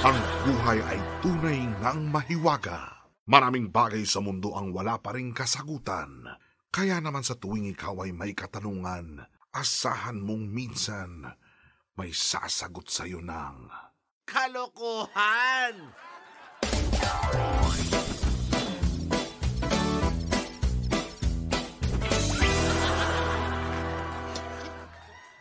Ang buhay ay tunay ngang mahiwaga. Maraming bagay sa mundo ang wala pa rin kasagutan. Kaya naman sa tuwing ikaw ay may katanungan, asahan mong minsan may sasagot sa'yo ng... Kalokohan!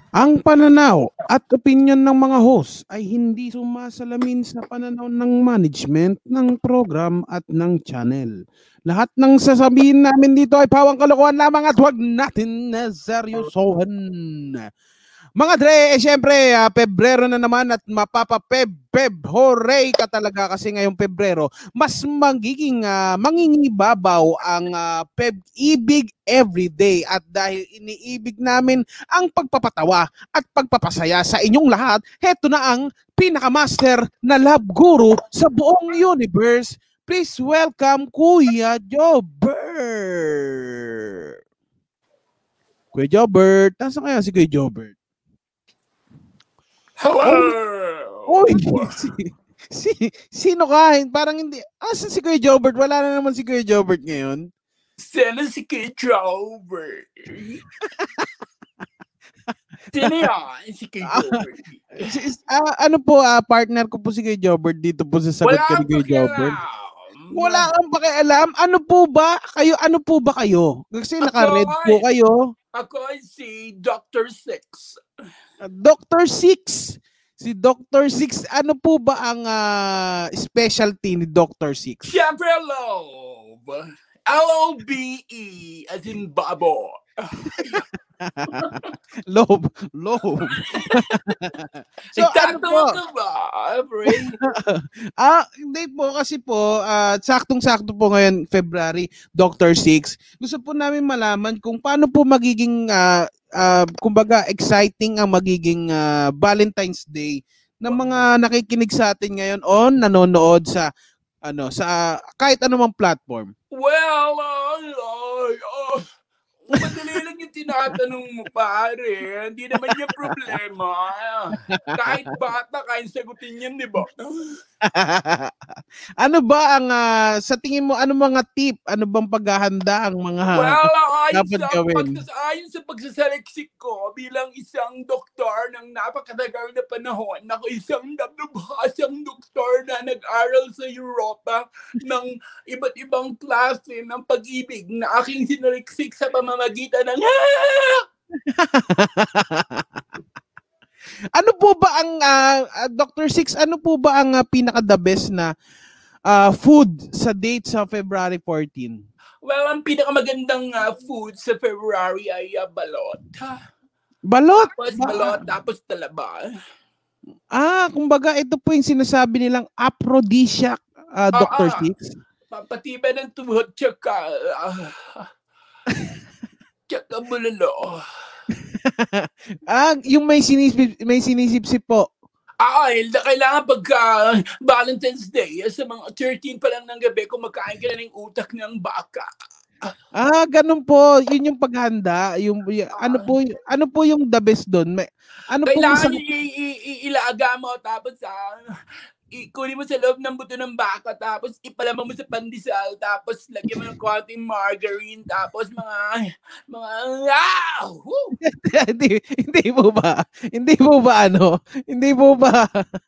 Ang pananaw at opinion ng mga host ay hindi sumasalamin sa pananaw ng management ng program at ng channel. Lahat ng sasabihin namin dito ay pawang kalokohan lamang at huwag natin na seryosohan. Mga Dre, eh syempre, ah, Pebrero na naman at mapapa-peb-peb. Hooray ka talaga kasi ngayong Pebrero, mas magiging ah, mangingibabaw ang ah, peb-ibig everyday. At dahil iniibig namin ang pagpapatawa at pagpapasaya sa inyong lahat, heto na ang pinakamaster na love guru sa buong universe. Please welcome Kuya Jobert. Kuya Jobert, nasa kaya si Kuya Jobert? Hello! Uy, si, si, sino ka? Parang hindi. Asa si Kuya Jobert? Wala na naman si Kuya Jobert ngayon. Sana si Kuya Jobert. Sino yan? Si Kuya Jobert. Is- ah, ano po, ah, partner ko po si Kuya Jobert dito po sa sagot ka ni Kuya Jobert. Wala kang pakialam. Ano po ba? Kayo, ano po ba kayo? Kasi naka-red po kayo. Ako ay si Dr. Six. Dr. Six. Si Dr. Six, ano po ba ang ah, specialty ni Dr. Six? Siyempre, love. L-O-B-E E, as in babo. Lob, lob. so, ano po? Nagtatawa ka ba, pre? Ah, hindi po kasi po ah, saktong-sakto po ngayon February, Dr. Six. Gusto po namin malaman kung paano po magiging ah, ah, kumbaga exciting ang magiging ah, Valentine's Day ng mga nakikinig sa atin ngayon on nanonood sa ano sa kahit anumang platform. Well, ay, Open it yung tinatanong mo, pare. Hindi naman yung problema. Kahit bata, kaya sagutin yan, di ba? ano ba ang ah, sa tingin mo ano mga tip, ano bang paghahanda ang mga Well, ayon dapat sa, gawin. pagsas- ayon sa pagsasaliksik ko bilang isang doktor ng napakatagal na panahon, ako isang nabubhasang doktor na nag-aral sa Europa ng iba't ibang klase ng pag-ibig na aking sinaliksik sa pamamagitan ng Ano po ba ang ah, ah, Dr. Six, ano po ba ang ah, pinaka the best na ah, food sa date sa February 14? Well, ang pinakamagandang uh, food sa February ay uh, balot. Balot. Tapos Ba- balot, tapos talaba. Ah, kumbaga ito po yung sinasabi nilang aphrodisiac ah, Ah, Dr. ah. Six. Papatibay ng tuhod, tsaka... Uh, tsaka bulalo. Ah, yung may sinisip may sinisip po. Ay, na- kailangan pagka Valentine's Day, sa mga 13 pa lang ng gabi, kumakain ka na ng utak ng baka. Ah, ganun po. Yun yung paghanda, yung y- ano po ano po yung the best doon? May ano po yung Kailangan sa- i- i- i- ilaga mo, tapos ah, ikunin mo sa loob ng buto ng baka, tapos ipalaman mo sa pandesal, tapos lagyan mo ng konting margarine, tapos mga, mga, ah! Hindi, hindi po ba? Hindi po ba ano? Hindi po ba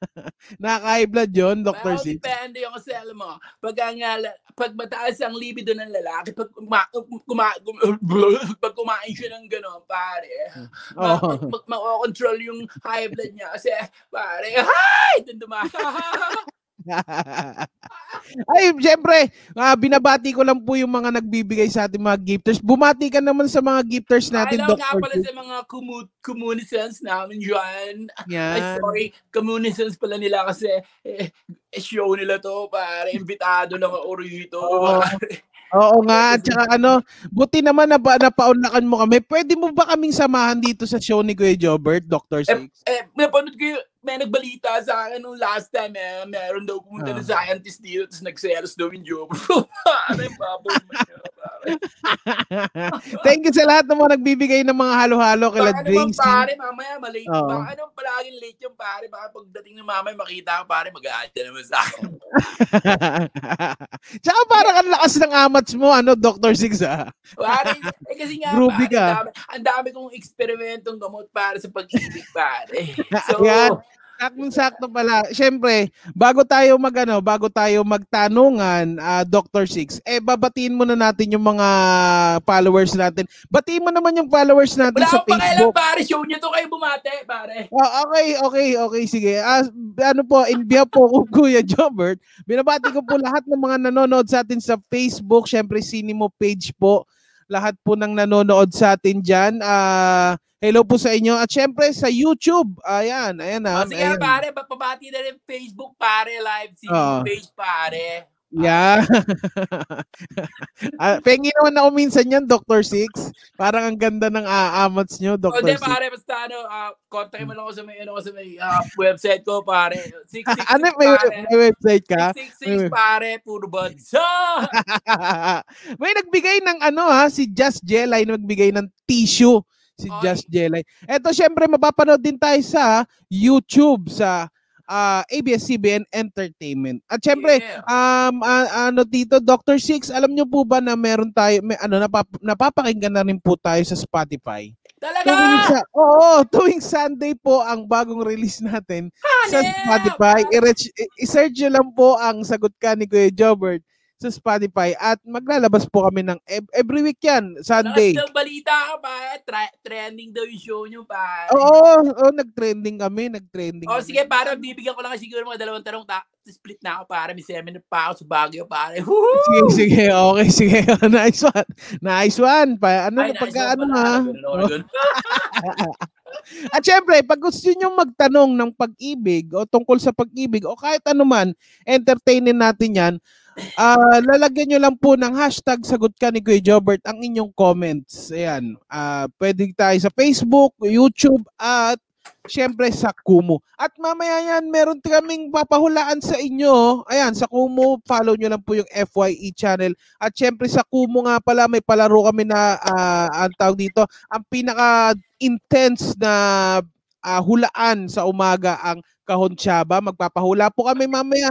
nakaka-high blood yun, Dr. Well, Six? depende yung kasi alam mo. Pag, ang, ah, pag mataas ang libido ng lalaki, pag, kuma, kuma, kum- pag kumain siya ng gano'n, pare, ma- Oo. ma- ma- ma-control yung high blood niya. Kasi, pare, hi! Doon duma. Ay, syempre, ah, binabati ko lang po yung mga nagbibigay sa ating mga gifters. Bumati ka naman sa mga gifters natin, Hello nga Dr. pala Six. sa mga kumu- communisans namin dyan. Ay, Yan. sorry, communisans pala nila kasi eh, show nila to, pare. Imbitado lang ako rito. Oo. pare. Oo nga, at saka ano, buti naman na napaunlakan mo kami. Pwede mo ba kaming samahan dito sa show ni Kuya Jobert, Dr. Eh, Six? eh, napanood ko yung, may nagbalita sa akin nung last time eh, meron daw pumunta Ah. na scientist dito tapos nagselos daw yung job. ano yung baboy mo? Thank you sa lahat ng mga nagbibigay ng mga halo-halo kila Baka naman Gracie. pare, mamaya malate. Oo. Baka naman palaging late yung pare. Baka pagdating ng mamaya makita ko pare, mag-aad naman sa akin. Tsaka parang ang lakas ng amats mo, ano, Dr. Six, ah. Pare, eh kasi nga Groovy pare, ka. ang dami, ang dami kong eksperimentong gamot para sa pag-ibig pare. So, Ayan. Saktong-sakto pala. Siyempre, bago tayo mag ano, bago tayo magtanungan, ah, Dr. Six, eh babatiin muna natin yung mga followers natin. Batiin mo naman yung followers natin wala sa Facebook. pare, show nyo to kayo bumate pare. Oh, okay, okay, okay, sige. Ah, ano po, in behalf po ko Kuya Jobert, binabati ko po lahat ng mga nanonood sa atin sa Facebook, syempre Sinimo page po. Lahat po ng nanonood sa atin diyan. Ah, hello po sa inyo at syempre sa YouTube. Ayan, ayan na. O, sige ayan. pare, papabati na rin Facebook pare, live si Oo. page pare. Yeah. ah, pengi naman ako minsan yan, Dr. Six. Parang ang ganda ng aamats nyo, Dr. di Six. pare, basta ano, uh, contact mo lang ako sa may, ano, sa may ah, website ko pare. 666 ano, may, pare. may website ka? 666 pare, puro bansa. May nagbigay ng ano ha, si Just Jelay nagbigay ng tissue. Si Ay. Just Jelay. Eto syempre mapapanood din tayo sa YouTube sa ah, ABS-CBN Entertainment. At syempre, Yeah. um ah, ano dito Dr. Six, alam niyo po ba na meron tayo may ano napap- napapakinggan na rin po tayo sa Spotify. Talaga! Tuwing sa, oo, tuwing Sunday po ang bagong release natin sa Hanep! Spotify. I-reach, i- i-search nyo lang po ang sagot ka ni Kuya Jobert sa Spotify at maglalabas po kami ng ev- every week yan, Sunday. Lakas ng balita ka pa, tra- trending daw yung show nyo pa. Oo, oo, nag-trending kami, nag-trending. O kami. sige, parang bibigyan ko lang siguro mga dalawang tanong. Ta- split na ako para may seminar pa ako sa Baguio pare. Woohoo! Sige, sige, okay, sige. nice one. Nice one. Pa, ano, Ay, nice pagka ano ha. At syempre, pag gusto nyo magtanong ng pag-ibig o tungkol sa pag-ibig o kahit ano man, entertainin natin yan, ah lalagyan nyo lang po ng hashtag sagot ka ni Kuya Jobert ang inyong comments. Ayan. ah pwede tayo sa Facebook, YouTube, at syempre sa Kumu. At mamaya yan, meron kaming papahulaan sa inyo. Ayan, sa Kumu, follow nyo lang po yung FYE channel. At syempre sa Kumu nga pala, may palaro kami na, ah, ang tawag dito, ang pinaka-intense na ah, hulaan sa umaga ang Kahon Chaba. Magpapahula po kami mamaya.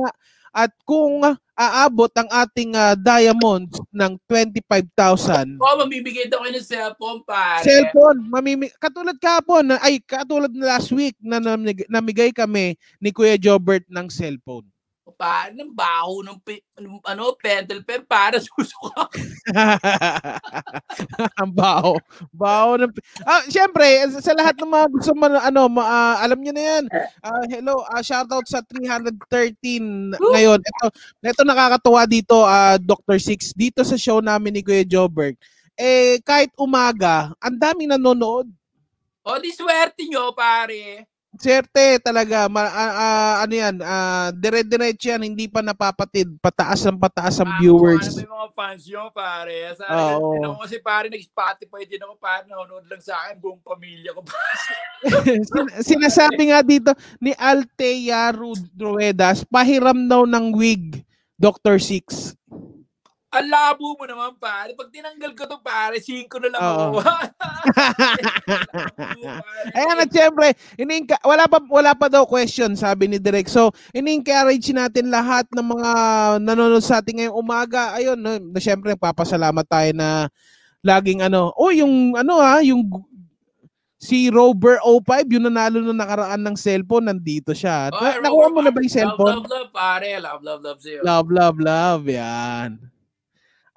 At kung aabot ang ating ah, diamonds ng 25,000, Oo, mamibigay daw kayo ng cellphone pare. cellphone, mamimi katulad kahapon, na- ay katulad na last week na namig- namigay kami ni Kuya Jobert ng cellphone. Pare, ng baho ng pi- ano, pentel pen para susuka. Ang baho. Baho ng... Ah, syempre, sa lahat ng mga gusto man, ano, ma, ah, alam niyo na yan. Ah, hello, ah, shoutout sa 313 ngayon. Ito, ito nakakatuwa dito, ah, Dr. Six. Dito sa show namin ni Kuya Jobert. Eh, kahit umaga, ang daming nanonood. O, di swerte nyo, pare. Serte talaga, ma, ah, ah, ano yan, ah, dire-diretso yan, hindi pa napapatid, pataas ang pataas ang Ah, viewers. Ano mga fans nyo, pare? Sa akin, Oo. din ako kasi pare, nag-Spotify din ako, pare, nanonood lang sa akin, buong pamilya ko. Sin- sinasabi nga dito ni Altea Ru- Ruedas, pahiram daw ng wig, Dr. Six. Ang labo mo naman, pare. Pag tinanggal ko to, pare, 5 na lang ako. Ayan at syempre, ini-enca- wala pa wala pa daw question sabi ni Direk. So, ini-encourage natin lahat ng mga nanonood sa atin ngayong umaga. Ayun, no, na syempre papasalamat tayo na laging ano, oh yung ano ha, yung gu- si Rover 05, yung nanalo na nakaraan ng cellphone, nandito siya. Na, nakuha mo na ba yung cellphone? Love, love, love, pare. Love, love, love sa'yo. Love, love, love. Yan.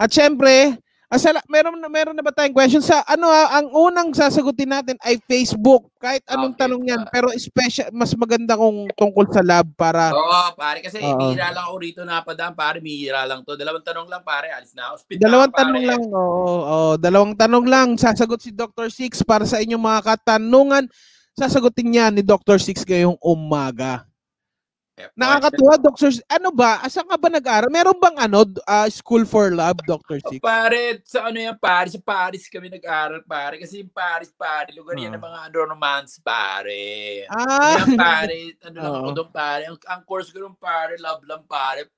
At syempre, asala, meron, meron na ba tayong question? Sa ano ha, ang unang sasagutin natin ay Facebook. Kahit anong Okay, tanong yan. pa. Pero special, mas maganda kung tungkol sa lab para... Oo, pare. Kasi Oo. bihira lang ako rito napadaan, pare. Bihira lang to. Dalawang tanong lang, pare. Alis na. Speed Dalawang ako, tanong pare. lang. Oo, oo, dalawang tanong lang. Sasagot si Dr. Six para sa inyong mga katanungan. Sasagutin niya ni Dr. Six ngayong umaga. Eh, Nakakatuwa, Dr. Six. Ano ba? Asan ka ba nag-aaral? Meron bang ano, ah, School for Love, Dr. Oh, Six? Pare, sa ano yan, pare, sa Paris kami nag-aral, pare. Kasi yung Paris, pare, lugar yan Ah. ng mga romance, pare. Ah, Yan, pare, ano lang Oo. ako doon, pare. Ang, ang course ko doon, pare, love lang, pare.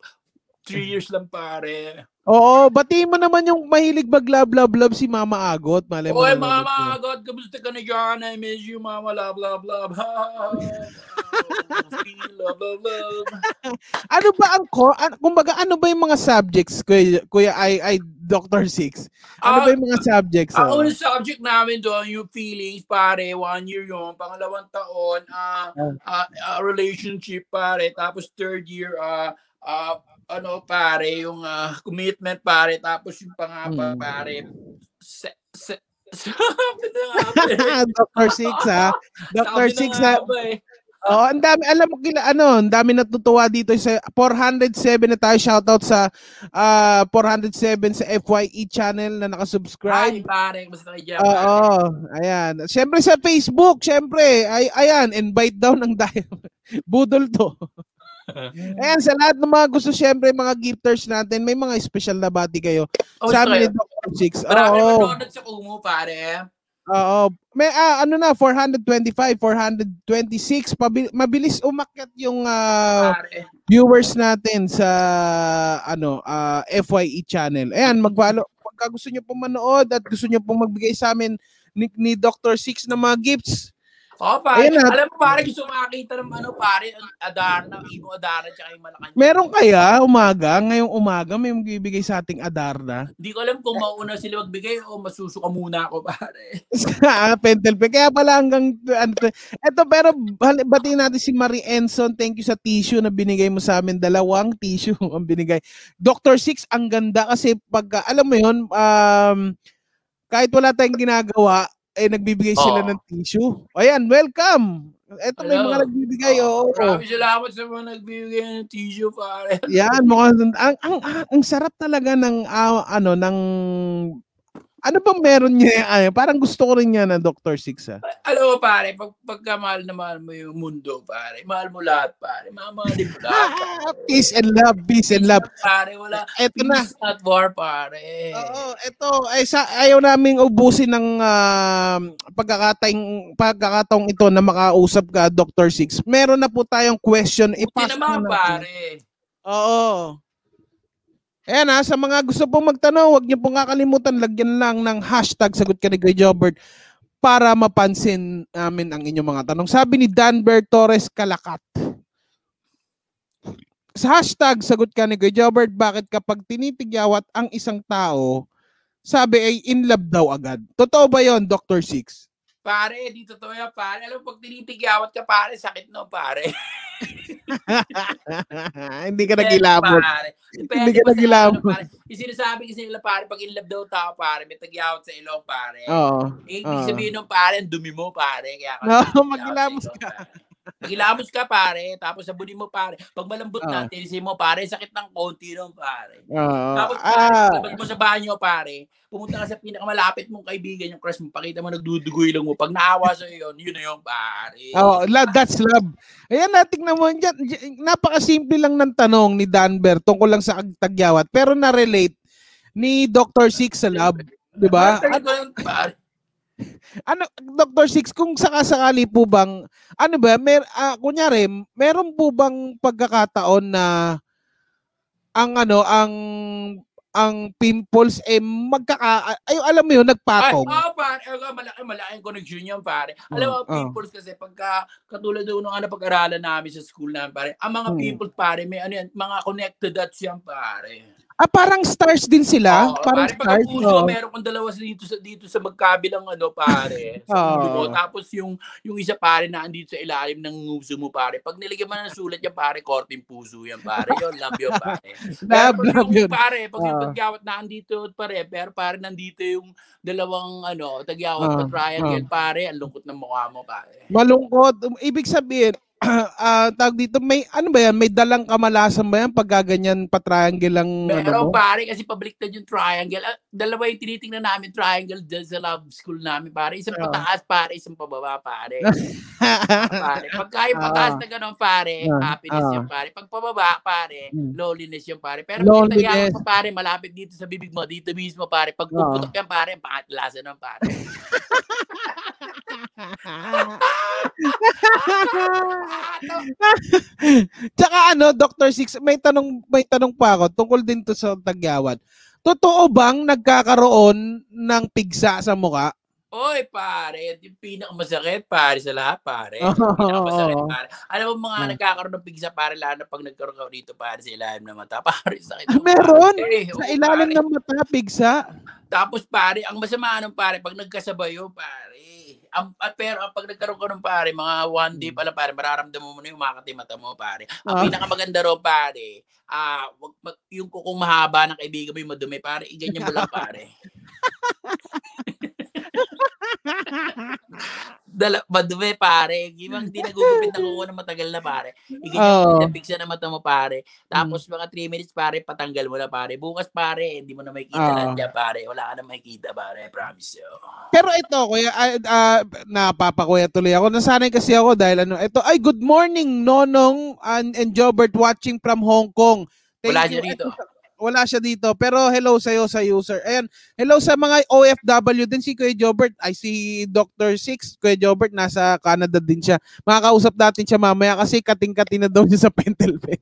Three years lang pare. Oo, batiin mo naman yung mahilig mag love love love si Mama Agot. Malay mo Oy, mama, yun. agad, kamusta ka na dyan? I miss you, mama, love, love, love. love, love, love. Ano ba ang core? Ano, kumbaga, ano ba yung mga subjects, Kuya, kuya ay, ay, Dr. Six? Ano ba Ah, yung mga subjects? Ang oh? unang subject namin doon, yung feelings, pare, one year yun. Pangalawang taon, ah Oh. ah, ah, relationship, pare. Tapos third year, ah ah, ano, pare, yung ah, commitment, pare. Tapos yung pangapa, Mm. pare. Se, se, sabi na nga. Dr. Six, ha? Dr. Six, ha? eh. Oh, ang dami, alam mo kila ano, ang dami natutuwa dito sa 407 na tayo shoutout sa ah 407 sa FYE channel na nakasubscribe. pare. Basta kayo dyan, Oo, pare. ayan. Siyempre sa Facebook, siyempre, ay ayan, invite daw ng dahil. Budol to. Ayan, sa lahat ng mga gusto, siyempre, mga gifters natin, may mga special na bati kayo. Oh, Sabi ni sorry. Dr. Six. Marami Oo. manonood sa Kumu, pare. Oo. May ah, ano na 425, 426 pabi- mabilis umakyat yung ah, Pare. viewers natin sa ano ah, FYE channel. Ayan, mag-follow pagka gusto niyo pong manood at gusto niyo pong magbigay sa amin ni, ni Dr. Six ng mga gifts. Oo, pare. Ayun. Alam mo, pare, gusto makakita ng ano, pare, Adarna, Imo Adarna, tsaka yung Malacanang. Meron kaya umaga, ngayong umaga may magbibigay sa ating Adarna. Hindi ko alam kung mauna sila magbigay o masusuka muna ako, pare. sa Pentel Pen. Kaya pala hanggang ano, to. eto pero batiin natin si Marie Enson. Thank you sa tissue na binigay mo sa amin. Dalawang tissue ang binigay. Dr. Six, ang ganda kasi pag alam mo yun, um, kahit wala tayong ginagawa, eh nagbibigay sila Oo. ng tissue. Ayan, welcome. Eto may Hello. mga nagbibigay. Oo. Maraming salamat sa mga nagbibigay ng tissue, pare. Yan, mukhang ang, ang, ang, ang sarap talaga ng ah, ano ng ano bang meron niya? Ay, parang gusto ko rin yan na Dr. Six. Ah. Alam mo, pare, pag, pagka mahal na mahal mo yung mundo, pare, mahal mo lahat, pare. Mamahalin mo lahat, pare. peace and love, peace and love. Pare, wala. Eto na. Peace not war, pare. Oo, ito ay sa ayaw naming ubusin ng ah, pagkakataong pagkakataong ito na makausap ka Dr. Six. Meron na po tayong question Buti ipasok naman, na natin. pare. Oo. Ayan ha, sa mga gusto pong magtanong, huwag niyo pong kakalimutan, lagyan lang ng hashtag sagot ka ni Kuya Jobert para mapansin namin ang inyong mga tanong. Sabi ni Danbert Torres Kalakat. Sa hashtag sagot ka ni Kuya Jobert, bakit kapag tinitigyawat ang isang tao, sabi ay in love daw agad. Totoo ba yon Dr. Six? Pare, di totoo yan, pare. Alam pag tinitigyawat ka, pare, sakit no, pare. Hindi ka nagilabot. Hindi ka nagilabot. ano. Yung sinasabi kasi nila, pare, pag in love daw tao, pare, may tagyawat sa ilong, pare. Oo. Eh, ibig sabihin nung pare, ang dumi mo, pare. Kaya ka Oo, ilong, ka. Magilamos ka, pare. Tapos sabunin mo, pare. Pag malambot Oo. na, tinisin mo, pare, sakit ng konti nun, pare. Oo. Tapos, pare, Ah, labas mo sa banyo, pare, pumunta ka sa pinakamalapit mong kaibigan, yung crush mo, pakita mo, nagdudugoy lang mo. Pag naawa sa yun, yun na yun, pare. Oh, love, that's love. Ayan, natignan mo dyan. Napakasimple lang ng tanong ni Danber tungkol lang sa tagyawat. Pero na-relate ni Dr. Six sa love. Di ba? Pare. Ano, Dr. Six, kung sakasakali po bang, ano ba, mer, ah, kunyari, meron po bang pagkakataon na ang ano, ang ang pimples eh magkaka ay alam mo yun Ay, nagpatong. oh, pare, eh, malaki, malaking connection yan, pare. Alam mo, Oh, oh. peoples kasi pagka, katulad doon ng ano, pag-aralan namin sa school namin, pare, ang mga Hmm. people, pare, may ano yan, mga connected dots yan, pare. Ah, parang stars din sila. Oo, parang pare, stars. puso, oh. meron kong dalawa dito sa dito sa magkabilang ano, pare. sa ulo mo. Tapos yung yung isa pare na andito sa ilalim ng nguso mo, pare. Pag nilagyan mo ng sulat yan, pare, korting puso yan, pare. Yun, love yun, pare. Love, Pero love yung yun. pare, pag yung Oo. tagyawat na andito, pare, pero pare nandito yung dalawang ano, tagyawat Oo, pa triangle, pare, ang lungkot ng mukha mo, pare. Malungkot. Ibig sabihin, ah tawag dito, may ano ba yan? May dalang kamalasan ba yan pag gaganyan pa triangle lang ano Pero mo? pare, kasi pabaliktad yung triangle. Ah, dalawa yung tinitingnan namin triangle dyan sa love school namin, pare. Isang Oo. pataas, pare. Isang pababa, pare. pare. Pagka yung pataas na ganun, pare, Ah, happiness ah. yung pare. Pag pababa, pare, Hmm. loneliness yung pare. Pero pag Loneliness. tagyawat pa, pare, malapit dito sa bibig mo, dito mismo, pare. Pag puputok yan, pare, pangatlasa ng pare. Tsaka ano, Dr. Six, may tanong may tanong pa ako tungkol din to sa tagyawan. Totoo bang nagkakaroon ng pigsa sa mukha? Oy, pare, yung pinakamasakit, pare, sa lahat, pare. Yung pinakamasakit, pare. Alam mo, mga Oo. nagkakaroon ng pigsa, pare, lalo na pag nagkaroon ka dito, pare, sa ilalim ng mata. Pare, sakit. Ah, meron? pare. Sa Oo, ilalim pare. ng mata, pigsa? Tapos, pare, ang masama nun, pare, pag nagkasabay yun, pare. Ang, at pero ang pag nagkaroon ka ng pare, mga one day pala, pare, mararamdaman mo na yung makati mata mo, pare. Ang Ah. pinakamaganda ron, pare, ah, wag, mag, yung kukong mahaba ng kaibigan mo yung madumi, pare, iganyan mo lang, pare. Dala, madumi, pare. Yung hindi nagugupit ng kuko na matagal na, pare. Iganyan Oo. mo, pigsa na mata mo, pare. Tapos mga 3 minutes, pare, patanggal mo na, pare. Bukas, pare, hindi mo na makikita Oo. lang dyan, pare. Wala ka na makikita, pare. Promise you. Pero ito, kuya, ah, ah, napapakuya tuloy ako. Nasanay kasi ako dahil ano, ito, ay, good morning, Nonong and, and Jobert watching from Hong Kong. Wala you. siya dito. Ito, wala siya dito. Pero hello sa'yo sa user. Ayan, hello sa mga OFW din si Kuya Jobert. Ay, si Dr. Six, Kuya Jobert, nasa Canada din siya. Makakausap natin siya mamaya kasi kating-kating na daw siya sa Pentelben.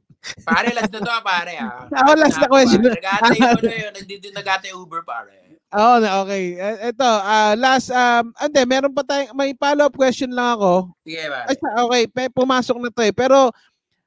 Pare, last na to, ah, pare. Ah. Ah, last na question. Nagate yung ano yun. Nandito nagate Uber, pare. Oo, na okay. Ito, ah, last, um, ande, meron pa tayong, may follow-up question lang ako. Sige, pare. Ay, sa- okay, pumasok na to eh. Pero,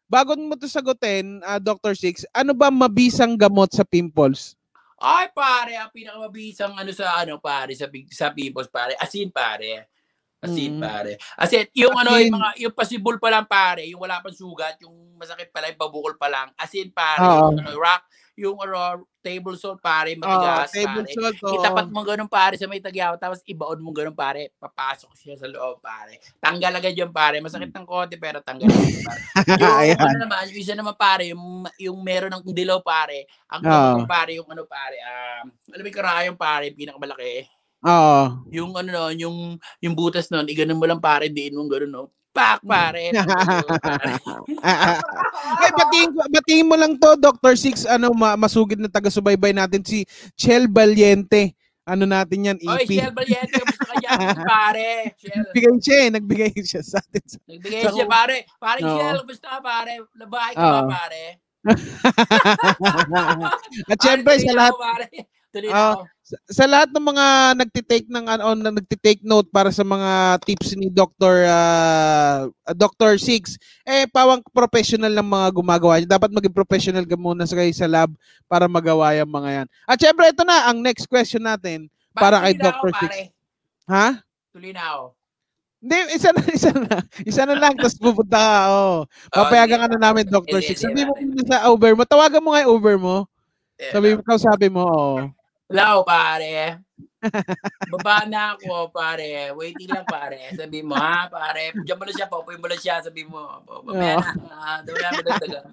bago mo to sagutin, ah, Dr. Six, ano ba mabisang gamot sa pimples? Ay, pare, ang pinakamabisang ano sa ano, pare, sa, sa pimples, pare. Asin, pare. Asin, Mm. pare. Asin, yung ano, yung mga, yung possible pa lang, pare, yung wala pang sugat, yung masakit pa lang, yung pabukol pa lang. Asin, pare. Yung, ano, rock, yung ano, table salt, pare, Oh, matigas, table pare. salt. oo. Itapat mo ganun pare sa may tagyaw tapos ibaon mo ganun pare papasok siya sa loob pare tanggal agad yung pare masakit ng konti pero tanggal agad pare yung ano naman yung isa naman pare yung yung meron ng dilaw pare ang mo, pare yung ano pare um alam mo yung karayong pare yung pinakamalaki Oo. yung ano no yung yung butas nun iganon mo lang pare diin mo ganun no pak pare. Ay, batiin, batiin mo lang to, Dr. Six, ano, ma- masugid na taga-subaybay natin, si Chel Valiente. Ano natin yan, Oy, EP. Shell Valiente, kamusta ka dyan, pare? Shell. Nagbigay siya eh, nagbigay siya sa atin. Nagbigay Sa- siya, pare. Pare, Oo. Shell, kamusta ka, pare? Labahay ka ba, pare? At syempre, sa lahat. Tuloy na ako. Sa, lahat ng mga nagtitake ng ano na nagtitake note para sa mga tips ni Dr. ah, ah, Dr. Six eh pawang professional ng mga gumagawa niya. Dapat maging professional ka muna sa kayo sa lab para magawa yung mga yan. At syempre ito na ang next question natin. para Pare, kay Dr. Six. Ha? Tuloy na ako. Hindi, isa na, isa na. Isa na lang, tapos pupunta ka. Oh. Papayagan ka na namin, Dr. Six. Sabi mo muna sa Uber mo. Tawagan mo nga yung Uber mo. Eh, Sabi mo, sabi mo, oo. Ako, pare. Baba na ako, pare. Waiting lang, pare. Sabi mo, ha, pare. Diyan mo na siya, popoy mo na siya. Sabi mo, mamaya na. Ah, Daw na madagdagan.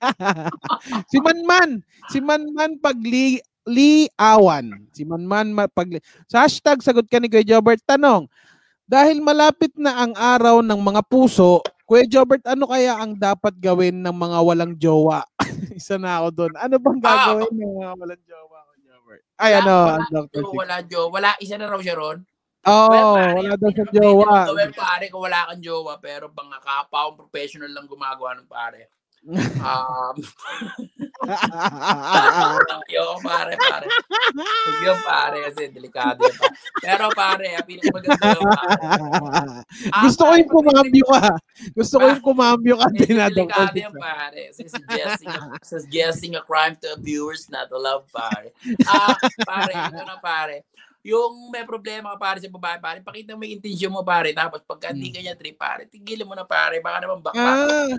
si Manman. Si Manman pagli liawan. Si Manman ma- pag Sa hashtag sagot ka ni Kuya Jobert. Tanong, dahil malapit na ang araw ng mga puso, Kuya Jobert, ano kaya ang dapat gawin ng mga walang jowa? Isa na ako doon. Ano bang Ah, gagawin ng mga walang jowa, Ay, Wala- ano, wala, Dr. Jo, Six. wala, Jo. Wala, isa na raw siya ron. Oo, Well, pare, wala daw sa jowa. mong gawin, pare, kung wala kang jowa, pero mga kapaong professional lang gumagawa ng pare. Um, Ayoko pare, pare. Huwag yun pare kasi delikado yun. pare. Pero pare, ang pinakamaganda yun pare. Ah, Gusto ko yung kumambyo ka. Gusto ko yung kumambyo ka din na, Dr. delikado yun pare. Suggesting a, suggesting a crime to viewers not to love pare. Ah, pare, ito na pare. Yung may problema ka pare sa babae pare, pakita mo yung intensyon mo pare. Tapos pagka hindi ka niya trip pare, tigilan mo na pare. Baka naman bakbak. Ah,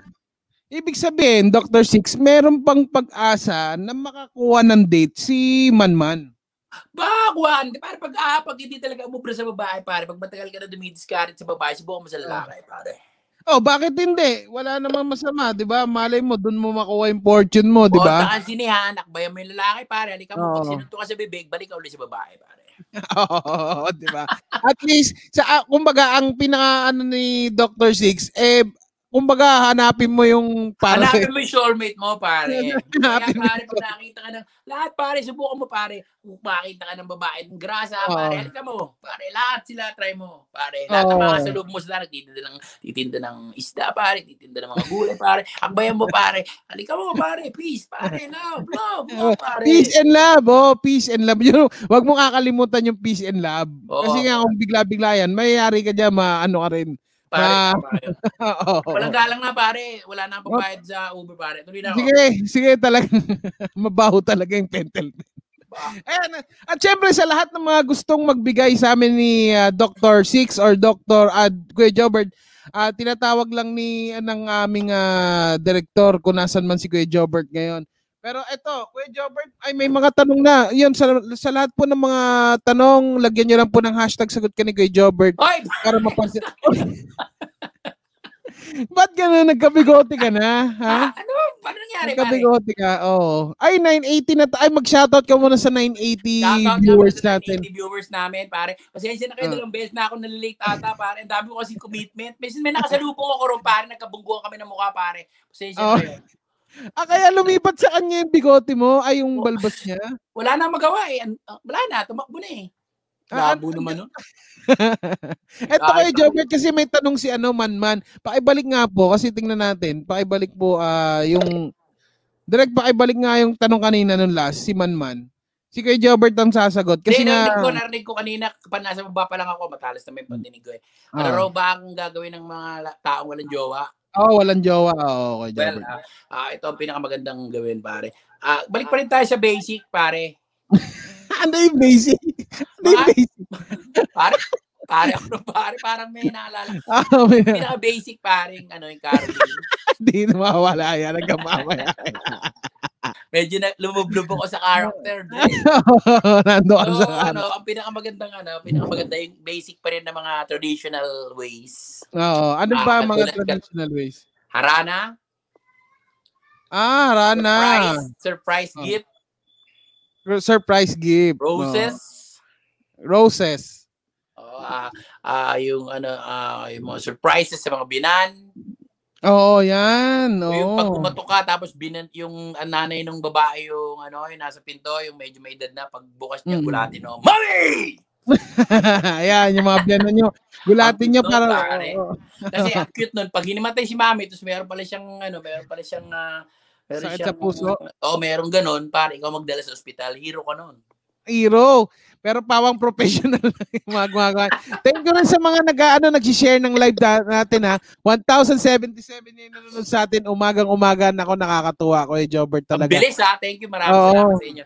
ibig sabihin, Dr. Six, meron pang pag-asa na makakuha ng date si Manman. Bakwan! Pare, pag, ah, pag hindi talaga umubra sa babae, pare, pag matagal ka na dumidiscard sa babae, subukan mo sa lalaki, pare. Oh, bakit hindi? Wala namang masama, 'di ba? Malay mo doon mo makuha yung fortune mo, 'di O, ba? saka sinihan, akbayan mo yung lalaki, pare. Halika mo, pag Oo. sinunto ka sa bibig, balik ka ulit sa babae, pare. Oo, 'di ba? At least sa ah, kumbaga ang pinaka ano ni Dr. Six eh kumbaga hanapin mo yung para Hanapin mo yung soulmate mo, pare. Kaya Hanapin mo pare, pag nakita ka ng, lahat pare, subukan mo pare. Kung makita ka ng babae ng grasa, Oo. pare, halika mo. Pare, lahat sila try mo. Pare, lahat ng Oo. mga salub mo sila, nagtitinda ng, titinda ng isda, pare, titinda ng mga gulay, pare. Akbayan mo, pare. Halika mo, pare, peace, pare, love, love, love, pare. Peace and love, oh, peace and love. Yun, wag mo kakalimutan yung peace and love. Oo. Kasi nga kung bigla-bigla yan, mayayari ka dyan, maano ka rin. Pare, Ah. pare. Oo. Walang galang na, pare. Wala na ang pabayad sa Uber, pare. Tuloy na ako. Sige, sige talaga. Mabaho talaga yung pentel. Ayan, at syempre sa lahat ng mga gustong magbigay sa amin ni ah, Dr. Six or Dr. Ad Kuya Jobert, ah, tinatawag lang ni ah, ng aming ah, direktor kung nasan man si Kuya Jobert ngayon. Pero eto, Kuya Jobert, ay may mga tanong na. Yun, sa, sa lahat po ng mga tanong, lagyan nyo lang po ng hashtag sagot ka ni Kuya Jobert Hoy! para mapansin. Ba't gano'n? Nagkabigote ka na? Ha? Ah, ano? Paano nangyari? Nagkabigote ka, oo. Ay, 980 na, ay mag-shoutout ka muna sa 980 Shoutout viewers natin. 90 viewers namin, pare. Pasensya na kayo, Ah. dalawang beses na ako nalilate ata, pare. Ang dami ko kasi commitment. Minsan may nakasalubong ako ron, pare. Nagkabungguan kami ng mukha, pare. Pasensya Oh. na kayo. Ah, kaya lumipat sa kanya yung bigote mo, ay yung Oh. balbas niya. Wala na magawa eh. Ah, Wala na, tumakbo na eh. Ah, Labo naman nun. Eto Kahit kay Jobert kasi may tanong si ano Manman. Pakibalik nga po kasi tingnan natin. Pakibalik po ah yung direct pakibalik nga yung tanong kanina nung last si Manman. Si Kuya Jobert ang sasagot kasi Kasi nga narinig ko, narinig ko kanina, pa nasa baba pa lang ako, matalas na may pandinig ko eh. Ano ah, raw ba ang gagawin ng mga taong walang jowa? Oh, walang jowa. Oo, Kuya Well, ah, ah, ito ang pinakamagandang gawin, pare. Ah, balik pa rin tayo sa basic, pare. ano yung basic? Ano yung basic? Pare, pare, ano pare, parang may naalala. Ah, may- Pinaka-basic paring, ano yung caroling. Hindi na mawala yan. Hanggang mamaya. Medyo na lumublub ako sa character. Nando ka So, sa ano. ano, ang pinakamagandang ano, pinakamaganda yung basic pa rin ng mga traditional ways. Oo. Ano ba ang mga traditional ways? Harana, Ah, Rana. surprise, surprise Oh. gift, Surprise gift. roses. Roses. oh, ah, ah, yung ano, ah, yung mga surprises sa mga binan. Oo, yan. O Yung pag Oo. kumatok ka, tapos binan, yung ah, nanay ng babae yung ano, yung nasa pinto, yung medyo may edad na, pagbukas niya, Mm. gulatin, no, Mami! Ayan, yung mga piano nyo. Gulatin nyo para... pare. oo. Kasi ang cute nun, pag hinimatay si mami, tapos meron pala siyang, ano, meron pala siyang, ah, meron Sakit siyang, sa puso? Oo, meron ganun, para ikaw magdala sa ospital, hero ka nun. Hero. Pero pawang professional na yung mga gumagawa. Thank you rin sa mga nag, ano, nag-share ng live da- natin ha. 1,077 yung nanonood sa atin. Umagang-umaga na ako nakakatuwa ko eh, Ang talaga. bilis ha, thank you, maraming Oo. salamat sa inyo.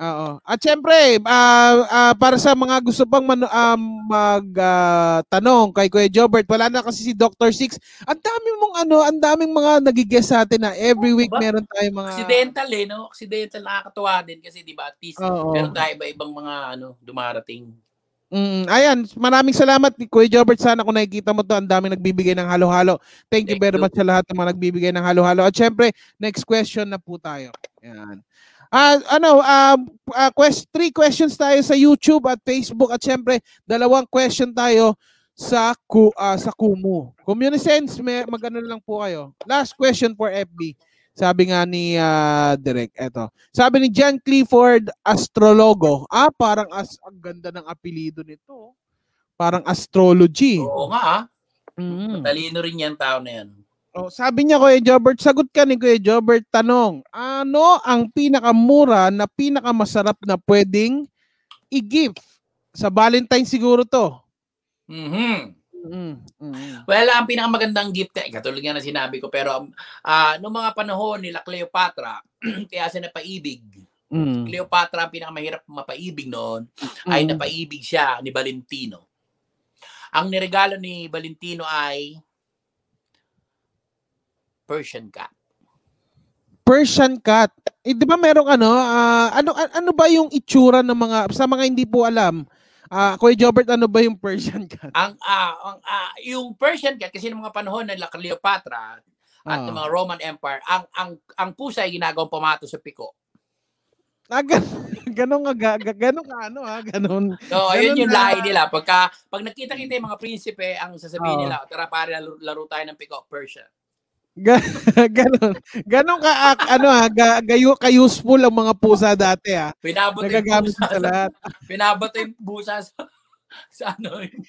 Oo. At syempre, ah, ah, para sa mga gusto pang man, mag ah, tanong kay Kuya Jobert, wala na kasi si Dr. Six. Ang dami mong ano, ang daming mga nagigess sa atin na every week Ba? meron tayong mga Accidental eh, no? Accidental nakakatuwa din kasi di ba at least Oo. meron tayo iba-ibang mga ano dumarating. Mm, ayan, maraming salamat Kuya Jobert. Sana kung nakikita mo to, ang daming nagbibigay ng halo-halo. Thank you Thank very you. much sa lahat ng mga nagbibigay ng halo-halo. At syempre, next question na po tayo. Ayan. Ah, ano, um, ah, quest, three questions tayo sa YouTube at Facebook at syempre, dalawang question tayo sa ku ah, sa Kumu. Communisense, may magano lang po kayo. Last question for FB. Sabi nga ni ah, Direk, eto. Sabi ni John Clifford Astrologo. Ah, parang as ang ganda ng apelido nito. Parang astrology. Oo nga ah. Mm. Talino rin yan tao na yan. Oh, sabi niya Kuya Jobert, sagot ka ni Kuya Jobert, tanong, ano ang pinakamura na pinakamasarap na pwedeng i-gift? Sa Valentine siguro to. Mhm. Mm, mm. Well, ang pinakamagandang gift, eh, katulad nga na sinabi ko, pero ah noong mga panahon nila Cleopatra, kaya siya napaibig. Mm. Cleopatra, ang pinakamahirap mapaibig noon, ay Mm. napaibig siya ni Valentino. Ang niregalo ni Valentino ay Persian cat. Persian cat. Eh, di ba merong ano, ah, ano ano ba yung itsura ng mga sa mga hindi po alam? Ah, Kuya Jobert, ano ba yung Persian cat? Ang ah, ang ah, yung Persian cat kasi ng mga panahon nila Cleopatra at Ah. ng mga Roman Empire, ang ang ang pusa ay ginagawang pamato sa piko. Ah, gan- ganun nga, ga- ga- ganun ka, ano ha, ganun. So, Ganun ayun yung na. lahi nila. Pagka, pag nakita-kita yung mga prinsipe, ang sasabihin Oo. nila, tara pare, laro, laro tayo ng pick-up Persia. Ga- ganun. Ganun ka, ak- ano ha, ga, gayo, ka-useful ang mga pusa dati ha. Pinabot yung Nagagamit busa sa lahat. Pinabot yung busa sa, sa ano, yung,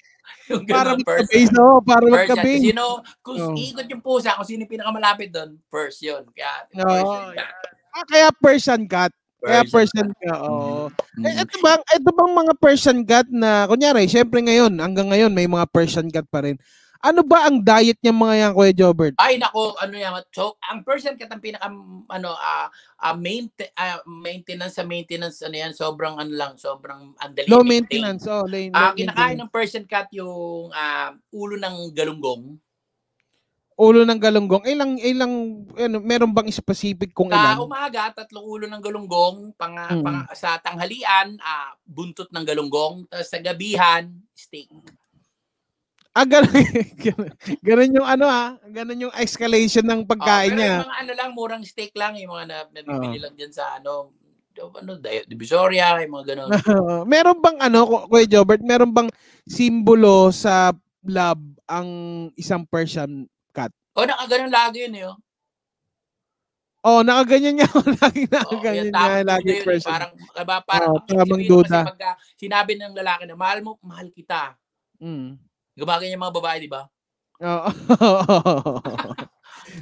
yung Para magka-base, oh, para magka-base. Sino, kung Oo. ikot yung pusa, kung sino yung pinakamalapit doon, first yun. Kaya, Oo. Persian cat. Ah, kaya Persian cat. Kaya Persian cat, oo. Mm. Eh, ito bang, ito bang mga Persian cat na, kunyari, syempre ngayon, hanggang ngayon, may mga Persian cat pa rin. Ano ba ang diet niya mga yan, Kuya Jobert? Ay nako, ano yan. So, ang Persian cat ang pinaka ano ah ah, mainte- ah, maintenance sa maintenance ano yan, sobrang ano lang, sobrang ang dali Low maintenance. Oh, Ah, low kinakain ng Persian cat yung ah, ulo ng galunggong. Ulo ng galunggong. Ilang, ilang, ano, meron bang specific kung Sa ilan? umaga, tatlong ulo ng galunggong, pang, Mm. pang- sa tanghalian, ah, buntot ng galunggong, tapos sa gabihan, steak. Ah, ganun, ganun, yung ano ah, ganun yung escalation ng pagkain Oh, niya. yung mga ano lang, murang steak lang, yung mga na, nabibili lang dyan sa ano, ano, Di- Divisoria, yung mga ganun. meron bang ano, Ku- Kuya Jobert, meron bang simbolo sa lab ang isang Persian cat? o, nakaganon lagi yun eh. oh. Oh, nakaganyan niya. Lagi nakaganyan yan, tamang niya. Lagi yun. Persian. Parang, diba, parang, Oo, ang tamang duda. Pagka sinabi ng lalaki na, mahal mo, mahal kita. Mm. Gumaganya yung mga babae, di ba? Oo.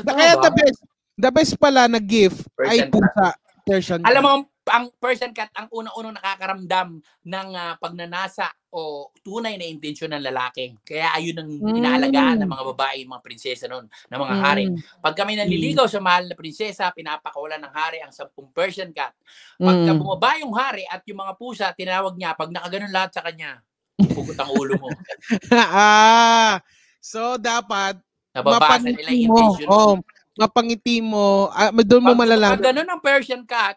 Kaya the best, the best pala na gift ay Persian pusa. Persian Alam mo, ang Persian cat, ang unang-unang nakakaramdam ng ah, pagnanasa o tunay na intensyon ng lalaki. Kaya ayun ang Mm. inaalagaan ng mga babae, mga prinsesa noon, ng mga hari. Mm. Pag kami nanliligaw sa mahal na prinsesa, pinapakawalan ng hari ang sampung Persian cat. Mm. Pagka bumaba yung hari at yung mga pusa, tinawag niya, pag nakaganon lahat sa kanya, pugot ang ulo mo. ah, so dapat Nababasa nila yung mo. intention mo. Oh, mapangiti mo. Ah, doon mo malalaman. pag ganun ang Persian cat,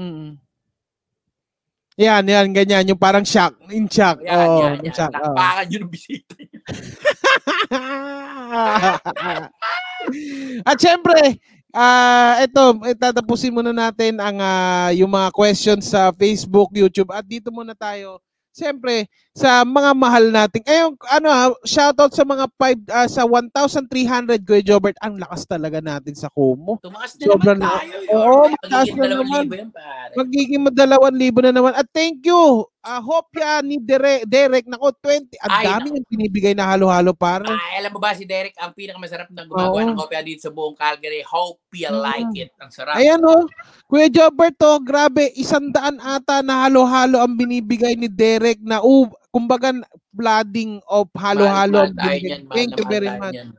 Mm. Yan, yan, ganyan. Yung parang shock. In shock. yan, oh, yan, yan. shock. oh. Nakpakan yun ng bisita. At syempre, ah ito, tatapusin muna natin ang ah, yung mga questions sa Facebook, YouTube at dito muna tayo. Siyempre, sa mga mahal nating eh yung, ano ah, shoutout sa mga 5 ah, sa 1,300 Kuya Jobert. Ang lakas talaga natin sa Kumu. Tumakas na Sobrang- naman tayo. Oo, Yun. mataas Magiging na naman. libo yan. Magiging madalawang libo na naman. At thank you. Ah, hopya ni Derek, Derek nako 20. Ang Ay, dami yung binibigay na halo-halo para. Ah, alam mo ba si Derek, ang pinakamasarap na gumagawa Oo. ng kopya dito sa buong Calgary. Hope you Mm. like it. Ang sarap. Ayan oh. Kuya Jobert oh, grabe, isang daan ata na halo-halo ang binibigay ni Derek na uh, kumbaga flooding of halo-halo Thank you very much. niyan.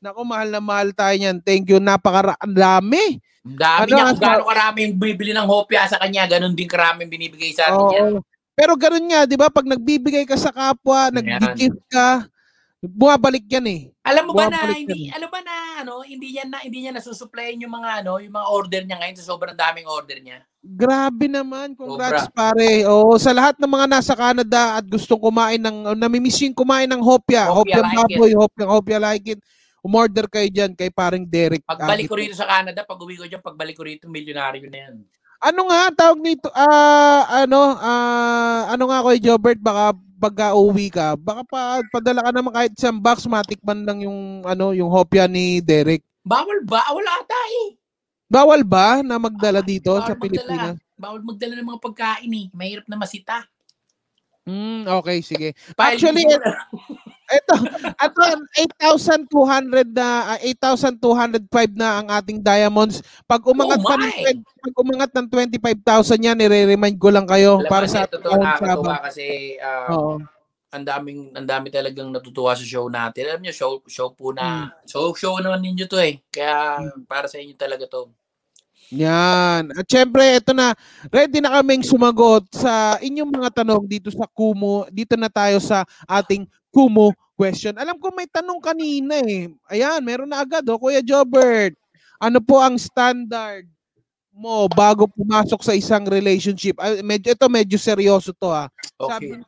Nako, mahal na mahal tayo niyan. Thank you. Napaka ang dami. Ano niya. Kung gaano karami yung bibili ng hopya sa kanya, ganun din karami binibigay sa atin yan. Oo. Pero ganun nga, 'di ba? Pag nagbibigay ka sa kapwa, nag-gift ka, bumabalik yan eh. Alam mo ba na hindi alam ba na ano, hindi niya na hindi niya nasusuplayan yung mga ano, yung mga order niya ngayon sa sobrang daming order niya. Grabe naman. Congrats pare. Oo, sa lahat ng mga nasa Canada at gustong kumain ng namimiss yung kumain ng hopya, Hopya hopya like baboy, hopya, hopya like it. Umorder kayo diyan kay paring Derek. Pagbalik ko rito sa Canada, pag uwi ko diyan, pagbalik ko rito, milyonaryo na yan. Ano nga tawag nito? Ah, ano, ah, ano nga kay Jobert baka pagka uwi ka, baka pa padala ka naman kahit isang box matikman lang yung ano, yung hopya ni Derek. Bawal ba? Wala ata eh. Bawal ba na magdala dito Bawal sa magdala. Pilipinas? Bawal magdala ng mga pagkain eh. Mahirap na masita. Hmm, okay, sige. Actually. Ito, ito 8,200 na ah, 8,205 na ang ating diamonds. Pag umangat Oh pa ng 20 pag umangat ng 25,000 yan, nire-remind ko lang kayo Alam para sa ito ating to account nakakatuwa kasi ah, Oo. ang daming ang dami talagang natutuwa sa show natin. Alam niyo, show show po Hmm. na show show naman ninyo to eh. Kaya para sa inyo talaga to. Yan. At syempre, ito na. Ready na kaming sumagot sa inyong mga tanong dito sa Kumu. Dito na tayo sa ating Kumu question. Alam ko may tanong kanina eh. Ayan, meron na agad oh. Kuya Jobert, ano po ang standard mo bago pumasok sa isang relationship? Ay, medyo, ito medyo seryoso to ah. Sabi,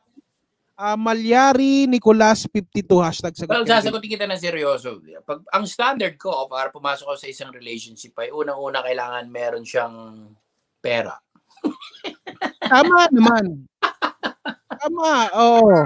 Ah, Malyari Nicolas 52 hashtag sagot. Well, sasagutin kita ng seryoso. Pag, ang standard ko para pumasok ako sa isang relationship ay unang-una kailangan meron siyang pera. Tama naman. Tama, oo.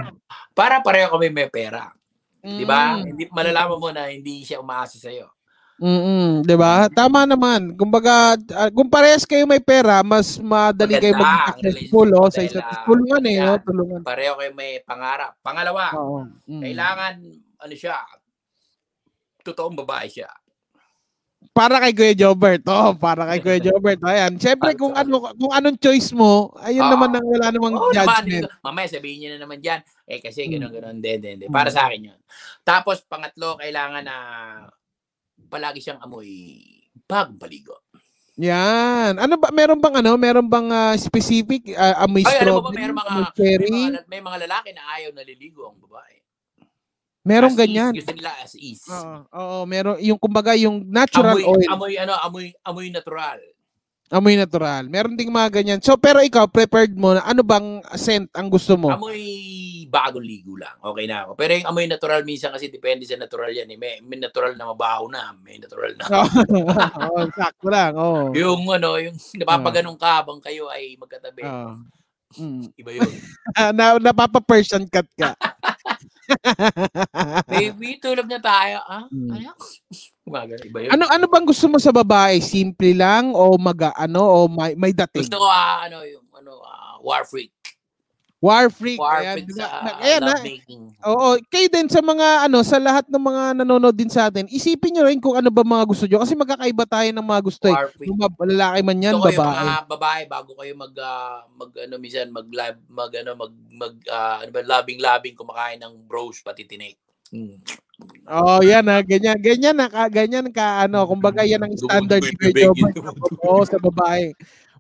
Para pareho kami may pera. Di ba? Mm. Hindi malalaman mo na hindi siya umaasa sa iyo. Mm, 'di ba? Tama naman. Kumbaga, ah, kung parehas kayo may pera, mas madali kayo Maganda ang maging successful oh, sa isa't ah, tulungan eh, yan. oh, tulungan. Pareho kayo may pangarap. Pangalawa, Oo. Mm. kailangan ano siya, totoong babae siya. Para kay Kuya Jobert. Oh, para kay Kuya Jobert. Ayan. Siyempre kung ano kung anong choice mo, ayun Oo. naman ang wala namang naman, judgment. dito, mamaya sabihin niya na naman dyan, eh kasi Mm. gano'n gano'n, hindi, hindi, hindi. Para sa akin yun. Tapos pangatlo, kailangan na palagi siyang amoy bagong paligo. Yan. Ano ba meron bang ano? Meron bang ah, specific ah, amoy Ay, mo ba, meron mga, may cherry? mga, may mga lalaki na ayaw naliligo ang babae. Merong As ganyan. Is, gusto nila as is. Oo, oo, meron yung kumbaga yung natural amoy, oil, amoy, ano, amoy, amoy natural. amoy natural. Meron ding mga ganyan. So pero ikaw prepared mo na ano bang scent ang gusto mo? Amoy bagong ligo lang. Okay na ako. Pero yung amoy natural minsan kasi depende sa natural yan. Eh. May, may natural na mabaho na. May natural na. Oo, sakto lang. Oo. Yung ano, yung napapaganong ka habang kayo ay magkatabi. Oo. Mm. Iba yun. na napapa-person cut ka. Baby, tulog na tayo. Ah, Hmm. ano? Umaga, iba yun. ano ano bang gusto mo sa babae? Simple lang o mag ano o may may dating? Gusto ko, ah, ano, yung, ano, ah, war freak. War freak. War Ayan, freak sa na- ayan. Oo, kayo din sa mga ano, sa lahat ng mga nanonood din sa atin, isipin niyo rin kung ano ba mga gusto niyo kasi magkakaiba tayo ng mga gusto. Eh. War freak. Kung ba- lalaki man yan, yung babae. mga babae bago kayo mag ah, mag ano minsan mag live mag ano mag mag ah, ano ba labing labing kumakain ng bros pati tinik. Mm. Oh, yan na, ganyan, ganyan na, ka, ganyan ka ano, kumbaga yan ang standard ni. Oo, sa babae.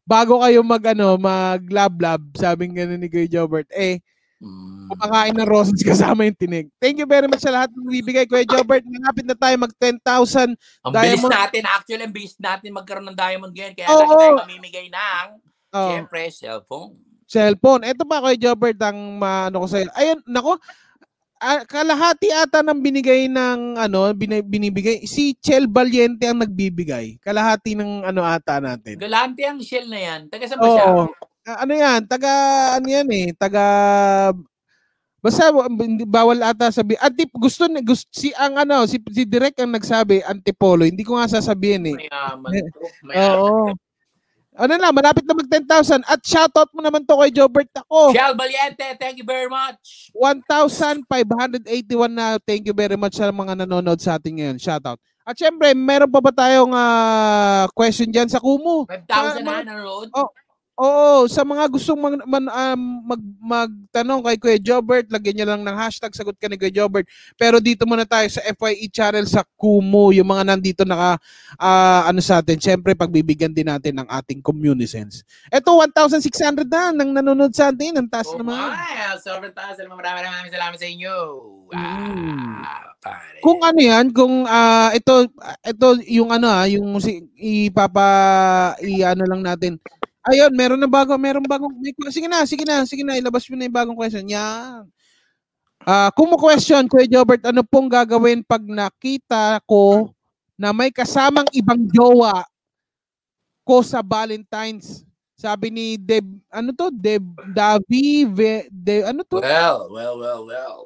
Bago kayo mag ano, mag lab lab, sabing ganun ni Kuya Jobert, eh, Mm. kumakain ng roses kasama yung tinig. Thank you very much sa lahat ng bibigay, Kuya Jobert. Malapit na tayo mag 10,000. Ang bilis Diamond- natin, actually, ang bilis natin magkaroon ng diamond ngayon. Kaya lagi tayo mamimigay ng, Oh, syempre, cellphone. cellphone. Ito pa, Kuya Jobert, ang maano ko sa'yo. Ayun, nako, ah, kalahati ata ng binigay ng ano, bini- binibigay. Si Chel Valiente ang nagbibigay. Kalahati ng ano ata natin. Galante ang shell na yan. Taga saan ba siya? Oo. Ah, ano yan? Taga, ano yan eh? Taga, basta bawal ata sabi. Anti, gusto, ni- gusto, si ang ano, si, si Direk ang nagsabi, antipolo. Hindi ko nga sasabihin eh. Mayaman. Mayaman. Oo. Ano na, malapit na mag 10,000. At shoutout mo naman to kay Jobert ako. Shell Valiente, thank you very much. 1,581 na. Thank you very much sa mga nanonood sa atin ngayon. Shoutout. At syempre, meron pa ba tayong ah, question dyan sa Kumu? 5,000 mga- na nanonood. Oo, sa mga gustong mag, man- um, mag, magtanong kay Kuya Jobert, lagyan niyo lang ng hashtag sagot ka ni Kuya Jobert. Pero dito muna tayo sa FYE channel sa Kumu, yung mga nandito naka ah, ano sa atin. Syempre, pagbibigyan din natin ng ating communicants. Ito 1,600 na nang nanonood sa atin. Ang taas Oh naman. my, sobrang taas. Maraming maraming maraming salamat sa inyo. Ah, pare. Kung ano yan, kung ah, ito ito yung ano ah, yung si ipapa i ano lang natin. Ayun, meron na bago, meron bagong may, sige na, sige na, sige na, ilabas mo na yung bagong question. Yan. Ah, kung mo question, Kuya Jobert, ano pong gagawin pag nakita ko na may kasamang ibang jowa ko sa Valentine's? Sabi ni Deb, ano to? Deb, Davi, Ve, De, ano to? Well, well, well, well.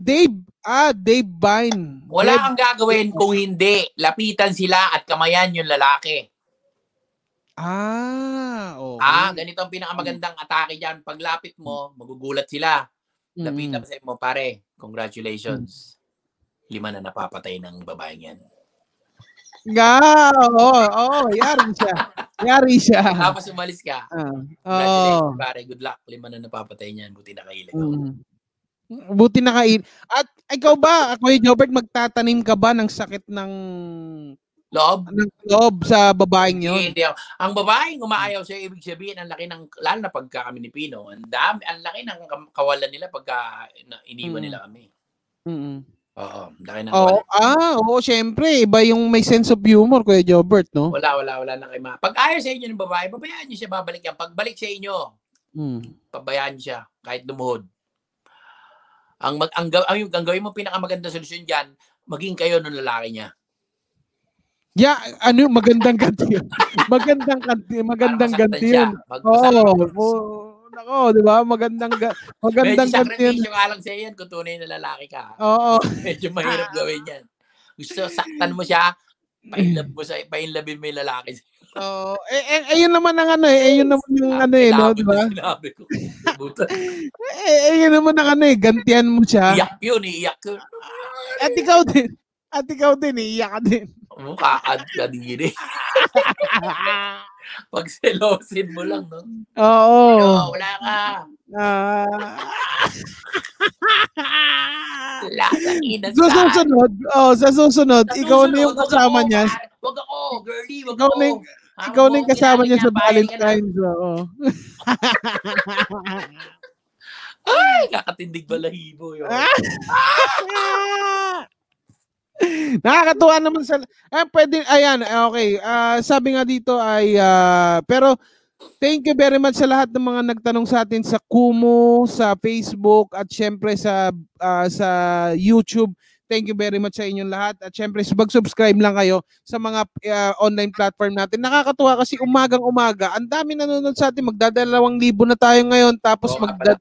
Dave, ah, Dave Vine. Wala Deb- kang gagawin kung hindi. Lapitan sila at kamayan yung lalaki. Ah, okay. Ah, ganito ang pinakamagandang atake dyan. Paglapit mo, magugulat sila. Mm. Lapitan sa mo, pare. Congratulations. Lima na napapatay ng babaeng yan. Nga, oo, oo, yari siya. Yari siya. Tapos umalis ka. Ah, Congratulations, Oo. pare. Good luck. Lima na napapatay niyan. Buti na kahilig ako. Mm. Buti na kain. At ikaw ba, ako yung Jobert, magtatanim ka ba ng sakit ng Loob? ng loob sa babaeng yun? Hindi ako. Ang babaeng umaayaw sa'yo, ibig sabihin, ang laki ng, lalo na pagka kami ni Pino, ang dami, ang laki ng kawalan nila pagka iniwan Mm. nila kami. Mm. Oo, ang laki ng Oo, kawalan. ah, oo, syempre, iba yung may sense of humor, Kuya Jobert, no? Wala, wala, wala na kayo ma. Pag ayaw sa inyo ng babae, babayaan niyo siya, babalik yan. Pagbalik sa inyo, Mm. pabayaan siya, kahit lumuhod. Ang mag ang, gaw- ang, ang gawin mo pinakamaganda solusyon diyan, maging kayo ng lalaki niya. Yeah, ano, magandang ganti yun. magandang ganti, magandang ganti siya. yun. Oo, oh, nako, di ba? Magandang, ga- Medyo magandang ganti yun. sakripisyo nga lang sa yan kung tunay na lalaki ka. Oo. Medyo mahirap gawin yan. Gusto, saktan mo siya, painlove mo sa, painlabin mo yung lalaki. Oo. eh, eh, ayun naman ang ano eh, ayun naman yung ano eh, no, di ba? Sinabi ko. Eh, ayun naman ang ano eh, gantian mo siya. Iyak yun, iyak yun. At ikaw din. At ikaw din, iiyak ka din. Mukha ka din eh. Pag selosin mo lang, no? Oo. No, wala ka. Ah. Wala sa inas sa susunod, oh, sa susunod, ikaw na yung kasama niya. Wag ako, girlie, wag Ikaw ako. Ah, Ikaw na yung huwag kasama niya sa na. Valentine's. Oo. Ay, kakatindig balahibo yun. Nakakatuwa naman sa eh, pwede ayan ah, okay uh, sabi nga dito ay uh, pero thank you very much sa lahat ng mga nagtanong sa atin sa Kumu sa Facebook at syempre sa uh, sa YouTube Thank you very much sa inyong lahat. At syempre, mag-subscribe lang kayo sa mga uh, online platform natin. Nakakatuwa kasi umagang umaga. Ang dami nanonood sa atin. Magdadalawang libo na tayo ngayon. Tapos oh, magda-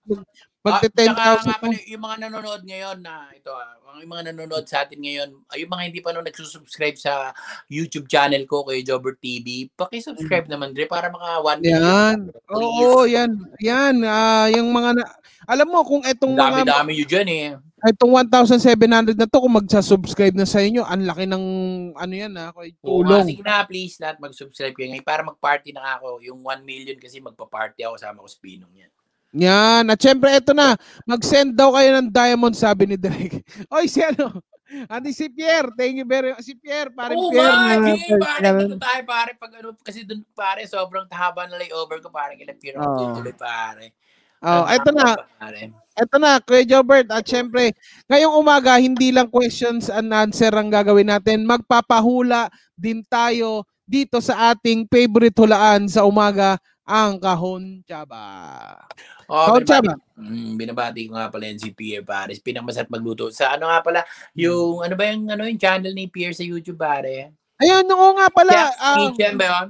Ah, Magte-10,000 po. Yung mga nanonood ngayon na ito, ah, yung mga nanonood sa atin ngayon, ah, yung mga hindi pa no nagsusubscribe sa YouTube channel ko kay Jobber TV, paki-subscribe mm. naman Dre para maka 1 million. Yan. Oo, yan. Yan. Ah, yung mga, na- alam mo, kung itong mga, Dami-dami yun dyan eh. itong 1,700 na to, kung magsasubscribe na sa inyo, ang laki ng, ano yan ah, ha, koy, Oo nga, tulong. sige na, please lahat mag-subscribe kayo ngayon para mag-party na ako. Yung 1 million kasi magpa-party ako sama ko sa pinong yan. Yan. At syempre eto na, mag-send daw kayo ng diamond sabi ni Derek. Oy, si ano? Andi si Pierre, thank you very much. Si Pierre, parang Oo Pierre. nga, na- sige, pare, dito tayo, pare, pag ano, kasi dun, pare, sobrang haba na layover ko, pare, kailan piro Oo. tutuloy, pare. Oh, eto na. Pare. Eto na, Kuya Jobert. At syempre, ngayong umaga, hindi lang questions and answer ang gagawin natin. Magpapahula din tayo dito sa ating favorite hulaan sa umaga, ang Kahon Chaba. Oh, Kahon binabati, mm, binabati ko nga pala yan si Pierre Pares. Pinakamasarap magluto. Sa ano nga pala, yung ano ba yung ano yung channel ni Pierre sa YouTube pare? Ayun, oo nga pala. Chef's ah, Kitchen ba yun?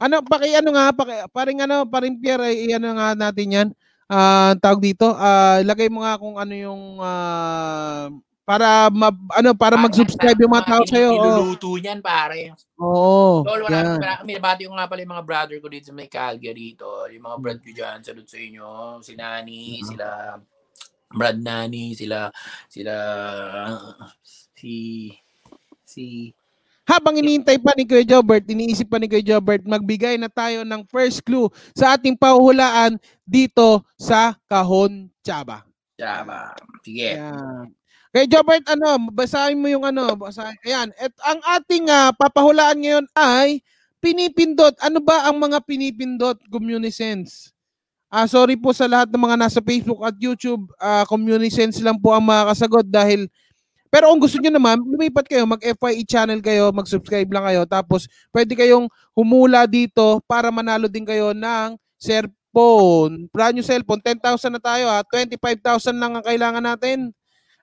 ano, paki ano nga, paki, paring ano, paring Pierre, ay ano nga natin yan. Ah, tawag dito, ah, lagay mo nga kung ano yung ah, para ma, ano para mag-subscribe yung mga tao sa iyo. Iluluto niyan pare. Oo. Tol, wala kami. Nabati ko nga pala yung mga brother ko dito sa may Calgary dito. Yung mga brad ko dyan. Salute sa inyo. Si Nani, Mm-hmm. sila Brad Nani, sila sila si si Habang iniintay pa ni Kuya Jobert, iniisip pa ni Kuya Jobert, magbigay na tayo ng first clue sa ating pahuhulaan dito sa Kahon Chaba. Chaba. Sige. Ayan. Kuya Jobert, ano, basahin mo yung ano, basahin. Ayan, at ang ating ah, papahulaan ngayon ay pinipindot. Ano ba ang mga pinipindot, Communisense? Ah, sorry po sa lahat ng mga nasa Facebook at YouTube, ah, Communisense lang po ang makakasagot dahil pero kung gusto niyo naman, lumipat kayo, mag-FYE channel kayo, mag-subscribe lang kayo, tapos pwede kayong humula dito para manalo din kayo ng cellphone. Brand new cellphone, 10,000 na tayo ha, 25,000 lang ang kailangan natin.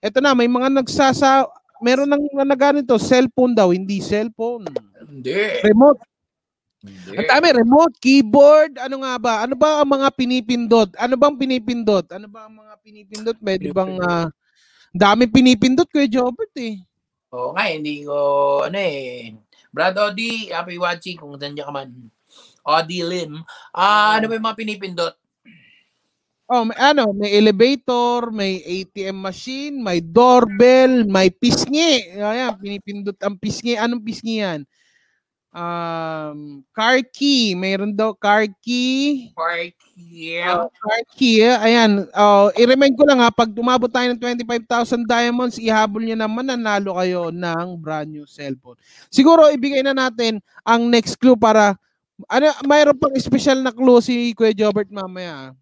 Ito na, may mga nagsasa, meron nang naganito, cellphone daw, hindi cellphone. Hindi. Remote. Hindi. Ang dami, remote, keyboard, ano nga ba? Ano ba ang mga pinipindot? Ano bang pinipindot? Ano ba ang mga pinipindot? Pwede bang, ah, dami pinipindot, Kuya Jobert eh. Oo nga, hindi ko, ano eh. Brad Odi, happy watching kung nandiyan ka man. Odi Lim. Ah, ano ba yung mga pinipindot? Oh, may ano, may elevator, may ATM machine, may doorbell, may pisngi. Ayan, pinipindot ang pisngi. Anong pisngi yan? Um, car key. Mayroon daw car key. Park yeah. Oh, car key. Ayan. Oh, i-remind ko lang ha, pag umabot tayo ng 25,000 diamonds, ihabol niyo naman, nanalo kayo ng brand new cellphone. Siguro, ibigay na natin ang next clue para, ano, mayroon pang special na clue si Kuya Jobert mamaya.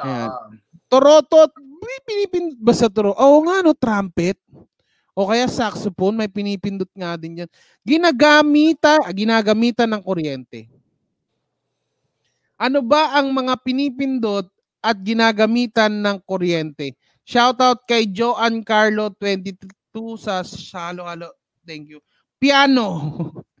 Ayan. Ah, Torotot, pinipindot ba sa toro? Oo nga, no, trumpet. O kaya saxophone, may pinipindot nga din yan. Ginagamita, ginagamitan ng kuryente. Ano ba ang mga pinipindot at ginagamitan ng kuryente? Shoutout kay Joan Carlo 22 sa Halo Halo. Thank you. piano.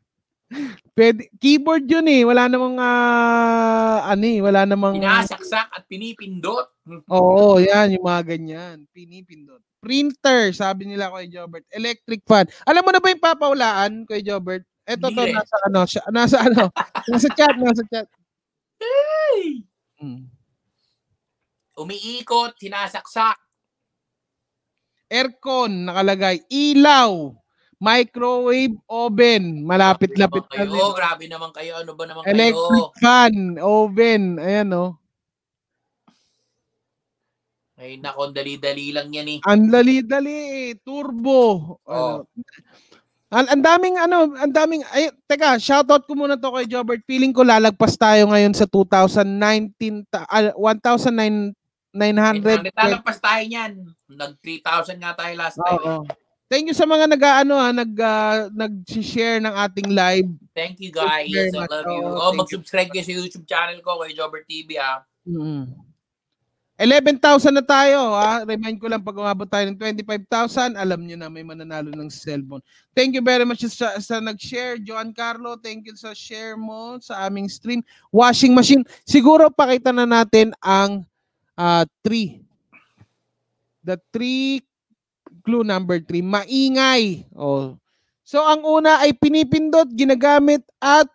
Pwede, keyboard yun eh. Wala namang, ah, ano eh, wala namang... Pinasaksak at pinipindot. Oo, yan, yung mga ganyan. Pinipindot. Printer, sabi nila kay Jobert. Electric fan. Alam mo na ba yung papaulaan, kay Jobert? Ito to, eh. nasa ano, siya, nasa ano, nasa chat, nasa chat. Hey! Mm. Umiikot, sinasaksak. Aircon, nakalagay. Ilaw. Microwave oven. Malapit-lapit na din. kayo, grabe naman kayo. Ano ba naman Electric kayo? fan, oven. Ayan oh. Ay, nako, dali-dali lang yan eh. Ang dali-dali eh. Turbo. Oh. Ano. Ang, ang daming ano, ang daming ay teka, shoutout ko muna to kay Jobert. Feeling ko lalagpas tayo ngayon sa 2019 ta, ah, 1,900 Lalagpas tayo niyan. Nag 3,000 nga tayo last time. eh. Oo. Thank you sa mga nag-ano ha, nag ah, nag-share ng ating live. Thank you guys. I love you. Oh, thank mag-subscribe kayo sa YouTube channel ko kay Jobber TV ah. Mm. 11,000 na tayo ha. Remind ko lang pag umabot tayo ng 25,000, alam niyo na may mananalo ng cellphone. Thank you very much sa, sa nag-share, Joan Carlo. Thank you sa share mo sa aming stream. Washing machine. Siguro pakita na natin ang 3. The 3 clue number 3, maingay. Oh. So ang una ay pinipindot, ginagamit at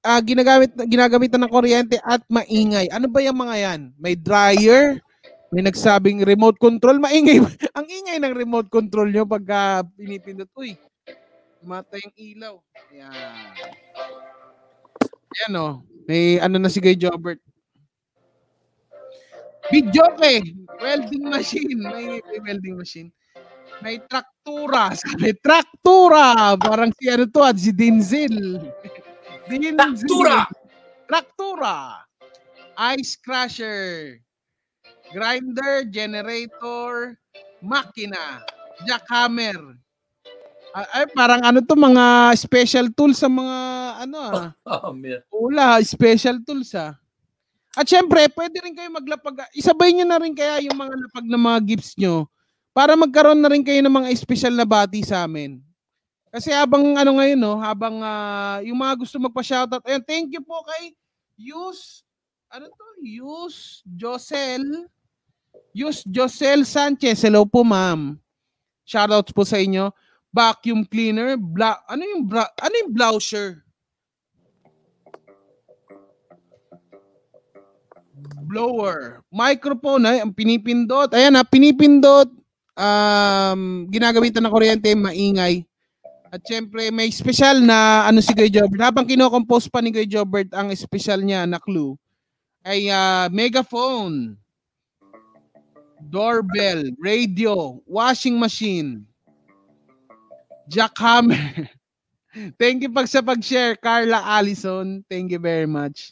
ah, ginagamit ginagamitan ng kuryente at maingay. Ano ba yung mga yan? May dryer, may nagsabing remote control, maingay. ang ingay ng remote control nyo pagka pinipindot. Uy, mata yung ilaw. Yan. Yan oh. May ano na si Guy Jobert. Video welding machine. May, may welding machine. May traktura. May traktura. Parang si ano to, ah, si Denzel. Denzel. Taktura! Traktura. Ice crusher. Grinder, generator, makina, jackhammer. Ay, parang ano to, mga special tools sa mga ano ah. Oh. Wala, special tools ah. At syempre, pwede rin kayo maglapag. Isabay nyo na rin kaya yung mga lapag ng mga gifts nyo para magkaroon na rin kayo ng mga special na bati sa amin. Kasi habang ano ngayon, no, habang ah, yung mga gusto magpa-shoutout, ayun, thank you po kay Yus, ano to? Yus Josel, Yus Josel Sanchez. Hello po, ma'am. Shoutouts po sa inyo. Vacuum cleaner, bla, ano yung bra, ano yung blouser? blower. Microphone ay ang pinipindot. Ayan ha, pinipindot. Um, ginagamitan ng kuryente, maingay. At syempre, may special na ano si Guy Jobert. Habang kinocompose pa ni Guy Jobert ang special niya na clue, ay ah, megaphone, doorbell, radio, washing machine, jackhammer. Thank you pag sa pag-share, Carla Allison. Thank you very much.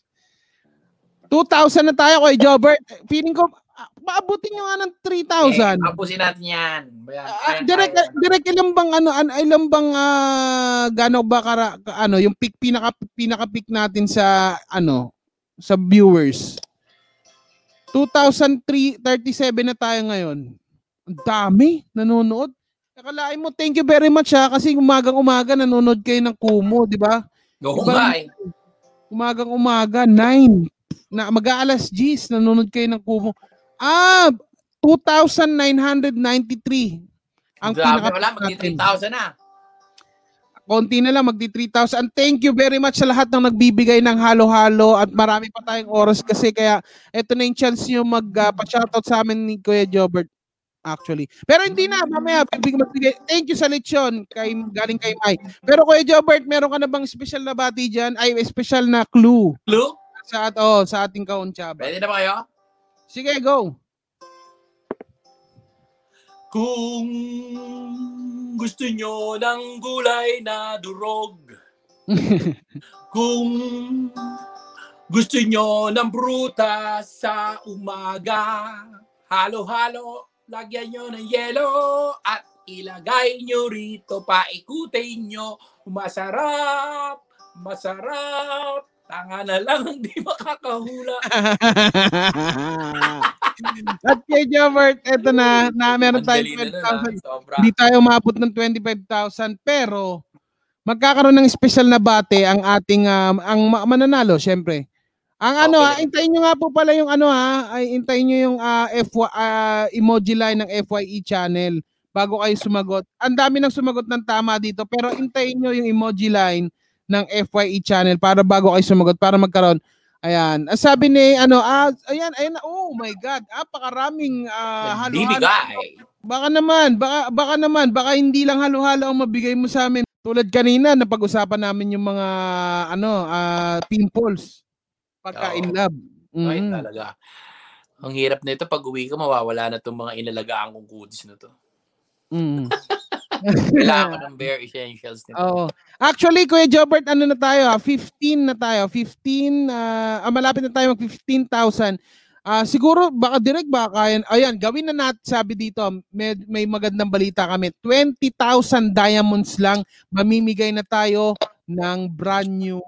2,000 na tayo kay Jobert. Feeling ko, ah, maabutin nyo nga ng 3,000. Eh, tapusin natin yan. Bayan, Ah, bayan direct, tayo. direct ilang bang ano, an, ilang bang ah, gano ba kara, ka- ano, yung pick pinaka pinaka pick natin sa ano, sa viewers. 2003 37 na tayo ngayon. Ang dami nanonood. Nakalain mo, thank you very much ha kasi umagang umaga nanonood kayo ng Kumu, di ba? Oo nga eh. Umagang umaga 9 na mag-aalas 10 nanonood kayo ng Kumu. Ah, 2,993 ang Grabe, wala, magti 3,000 na. konti na lang, magdi 3,000. Thank you very much sa lahat ng nagbibigay ng halo-halo at marami pa tayong oras kasi kaya eto na yung chance nyo mag-pa-shoutout sa amin ni Kuya Jobert actually. Pero hindi na, mamaya bibigyan magbigay. Thank you sa lechon kay, galing kay Mike. Pero Kuya Jobert, meron ka na bang special na bati dyan? Ay, special na clue Clue? sa, at, oh, sa ating kauntsaba. Pwede na ba kayo? Sige, go. Kung gusto nyo ng gulay na durog, kung gusto nyo ng prutas sa umaga, halo-halo, lagyan nyo ng yelo at ilagay nyo rito, paikutin nyo, masarap, masarap, tanga na lang, hindi makakahula. at kay Jobert, eto na, na meron na nun, ah. 12,000 Sobra. Hindi tayo umabot ng 25,000 pero magkakaroon ng special na bate ang ating um, ang ma- mananalo syempre. Ang ano, Okay. ha, hintayin nyo nga po pala yung ano ha, ay hintayin nyo yung ah, FY, ah, emoji line ng FYE channel bago kayo sumagot. Ang dami nang sumagot ng tama dito, pero hintayin nyo yung emoji line ng FYE channel para bago kayo sumagot para magkaroon. Ayan. Ang sabi ni ano, ah, ayan, ayan, oh my god, napakaraming ah, halo-halo. Bibigay. Baka naman, baka, baka naman, baka hindi lang halo-halo ang mabigay mo sa amin. Tulad kanina, napag-usapan namin yung mga, ano, ah, pimples. Pagka Oo. in love. Ay, Mhm. talaga. Ang hirap nito pag uwi ko, mawawala na itong mga inalagaan kong goodies na to. Mhm. Kailangan ko ng bare essentials nito. Oo. Actually, Kuya Jobert, ano na tayo? ah, 15 na tayo. 15, ah, ah, malapit na tayo mag 15,000. Ah, siguro baka direct baka kaya. Ayan, gawin na natin sabi dito. May, may magandang balita kami. 20,000 diamonds lang mamimigay na tayo ng brand new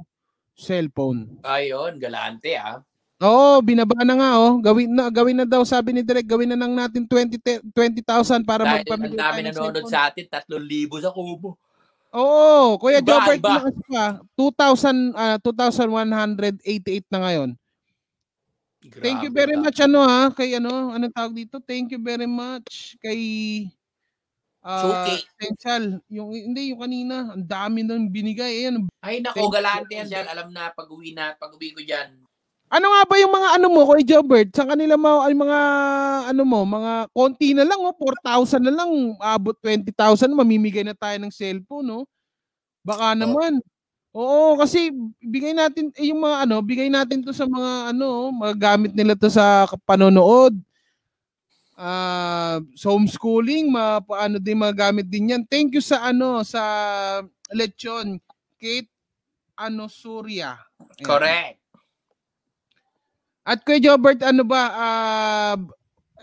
cellphone. Ayun, galante ah. Oo, binaba na nga oh. Gawin na gawin na daw sabi ni Direk, gawin na lang natin 20 te- 20,000 para Dahil ang magpamigay dami nanonood sa atin, 3,000 sa kubo. Oo, Kuya Iba, Jobert, iba. pa. 2,000 ah, 2,188 na ngayon. Thank you Grabe very much ano ha, kay ano, anong tawag dito? Thank you very much kay ah Suki. Essential. Yung hindi yung kanina, ang dami nang binigay. Ayan. Ay nako, galante yan dyan. Alam na, pag uwi na, pag uwi ko dyan. Ano nga ba yung mga ano mo, Kuya Jobert? Sa kanila mo ay mga ano mo, mga konti na lang oh, 4,000 na lang, abot 20,000 mamimigay na tayo ng cellphone, no? Baka naman. Oo, kasi bigay natin eh, yung mga ano, bigay natin to sa mga ano, mga gamit nila to sa panonood. Ah, sa homeschooling, ma ano din mga gamit din yan. Thank you sa ano, sa lechon, Kate ano Surya. Correct. At Kuya Jobert, ano ba, ah,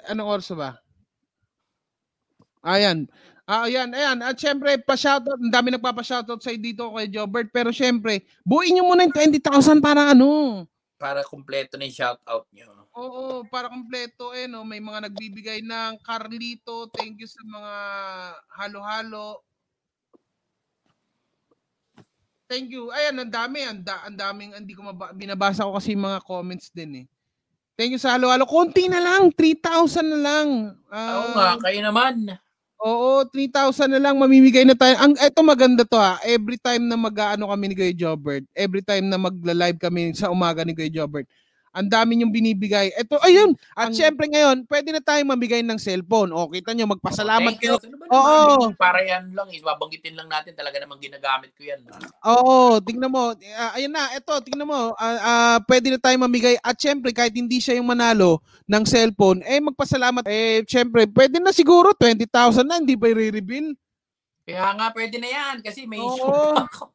anong oras ba? Ayan. Ah, ayan, ayan. At syempre, pa-shoutout, ang dami nagpapa-shoutout sa dito kay Jobert. Pero syempre, buuin nyo muna yung 20,000 para ano. Para kumpleto na yung shoutout nyo. Oo, para kompleto eh, no? May mga nagbibigay ng Carlito. Thank you sa mga halo-halo. Thank you. Ayan, ang dami. Ang, da, ang daming, hindi ko maba, binabasa ko kasi mga comments din eh. Thank you sa halo-halo. Konti na lang. 3,000 na lang. Oo Ah, nga, kayo naman. Oo, 3,000 na lang mamimigay na tayo. Ang eto maganda to ha. Every time na mag-aano kami ni Kuya Jobert, every time na magla-live kami sa umaga ni Kuya Jobert, ang dami niyong binibigay. Eto, ayun. At Ang- syempre ngayon, pwede na tayong mamigay ng cellphone. O, kita nyo, magpasalamat you. kayo. Ano Oo. naman? Para yan lang. Ibabanggitin lang natin. Talaga namang ginagamit ko yan. Oo, tingnan mo. Ah, ayun na, eto, tingnan mo. Ah, ah, pwede na tayong mamigay. At syempre, kahit hindi siya yung manalo ng cellphone, eh, magpasalamat. Eh, syempre, pwede na siguro 20,000 na, hindi pa i-reveal. Kaya nga, pwede na yan. Kasi may Oo. issue ako.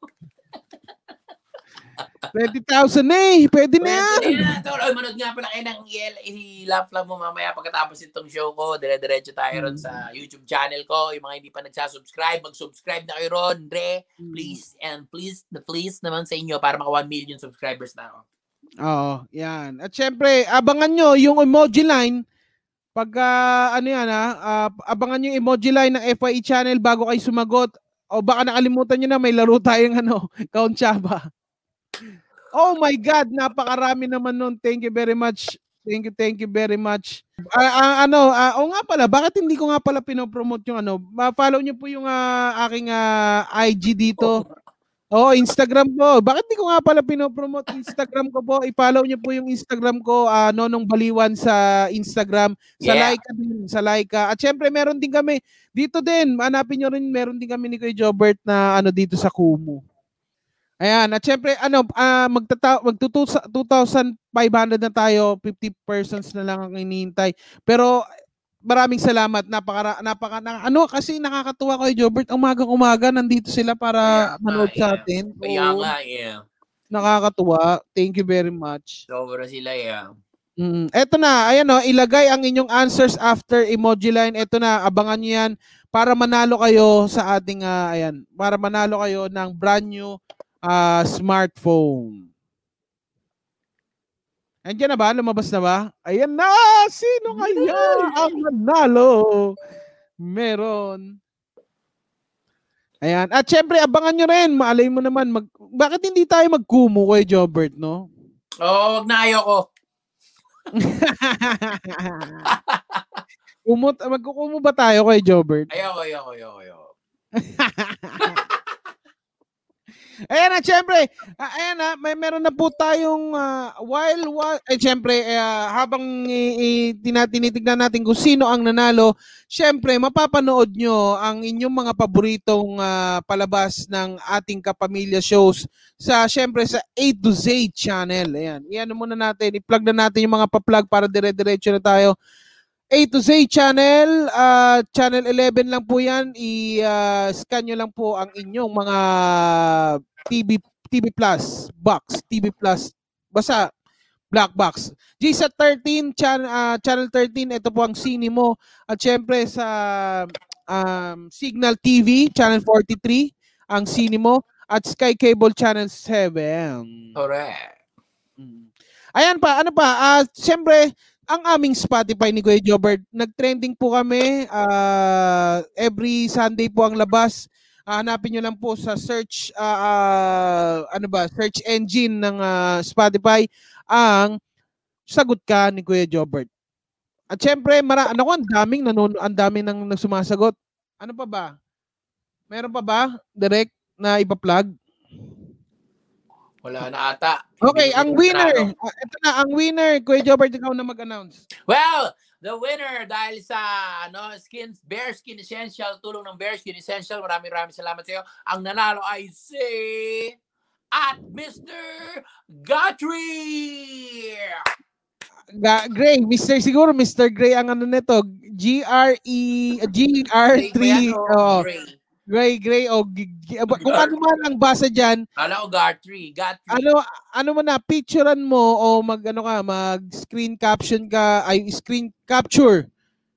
20,000 na eh. Pwede na yan. Pwede na. Tol, oy, manood nga pala kayo ng EL. I-laugh lang mo mamaya pagkatapos itong show ko. Dire-diretso tayo ron sa YouTube channel ko. Yung mga hindi pa nagsasubscribe, mag-subscribe na kayo ron. Re, please and please, na please naman sa inyo para maka 1 million subscribers na ako. Oo, yan. At syempre, abangan nyo yung emoji line. Pag ah, ano yan ha, ah, abangan nyo yung emoji line ng FYE channel bago kayo sumagot. O baka nakalimutan nyo na may laro tayong ano, Count Chaba. Oh my God, napakarami naman nun. Thank you very much. Thank you, thank you very much. Ah, ah, ano, ah, o nga pala, bakit hindi ko nga pala pinopromote yung ano? Ma-follow nyo po yung ah, aking ah, IG dito. Oo, Instagram ko. Bakit di ko nga pala pinopromote Instagram ko po? I-follow niyo po yung Instagram ko, ah, Nonong Baliwan sa Instagram. Sa Yeah. Laika din, sa Laika. At syempre, meron din kami, dito din, hanapin nyo rin, meron din kami ni Kuya Jobert na ano dito sa Kumu. Ayan, at syempre, ano, ah, magtata- magtutu 2,500 na tayo, 50 persons na lang ang hinihintay. Pero maraming salamat. Napaka napaka na, ano kasi nakakatuwa kay Jobert. Umagang-umaga nandito sila para nga, manood sa yeah. atin. Kaya Oo, nga, yeah. nakakatuwa. Thank you very much. Sobra sila, yeah. Mm, eto na, ayan o, ilagay ang inyong answers after emoji line. Eto na, abangan niyo yan para manalo kayo sa ating, ah, ayan, para manalo kayo ng brand new ah, smartphone. Andiyan na ba? Lumabas na ba? Ayan na! Sino kaya ang manalo? Meron. Ayan. At syempre, abangan nyo rin. Maalay mo naman, mag, bakit hindi tayo magkumu kay Jobert, no? Oo, wag na ayoko. Kumot, magkukumu ba tayo kay Jobert? Ayoko, ayoko, ayoko, ayoko. Ayan na, syempre, ah, ayan na, may meron na po tayong ah, while, while eh, syempre, eh, ah, habang i- i- natin kung sino ang nanalo, syempre, mapapanood nyo ang inyong mga paboritong ah, palabas ng ating kapamilya shows sa, syempre, sa A to Z channel. Ayan, iyan muna natin, i-plug na natin yung mga pa-plug para dire-diretso na tayo. A to Z channel, ah, channel 11 lang po yan. I-scan nyo lang po ang inyong mga TV TV Plus box, TV Plus basta black box. GSAT 13 channel channel 13 ito po ang sine mo at syempre sa um, Signal TV channel 43 ang sine mo at Sky Cable channel 7. Correct. Mm. Ayan pa, ano pa? Ah, siyempre, ang aming Spotify ni Kuya Jobert, nag-trending po kami. ah, every Sunday po ang labas. Hanapin nyo lang po sa search, ah, ah, ano ba, search engine ng ah, Spotify ang sagot ka ni Kuya Jobert. At syempre, mara, ano ko, ang daming nanono, ang daming nang nagsumasagot. Ano pa ba? Meron pa ba, direct, na ipa-plug? Wala na ata. Okay, Hindi ang winner. nanalo. ah, ito na, ang winner. Kuya Jobert, ikaw na mag-announce. Well, the winner dahil sa ano, skin, Bear Skin Essential, tulong ng Bear Skin Essential, maraming maraming salamat sa iyo. Ang nanalo ay si at Mr. Guthrie! Ga- Gray, Mr. Siguro, Mr. Gray ang ano nito. G-R-E, G-R-3. Oh, Gray. Gray, Gray. O, kung ano man ang basa dyan, Kala ko Guthrie. Guthrie. ano, ano mo na, picturean mo o mag, ano ka, mag screen caption ka, ay screen capture.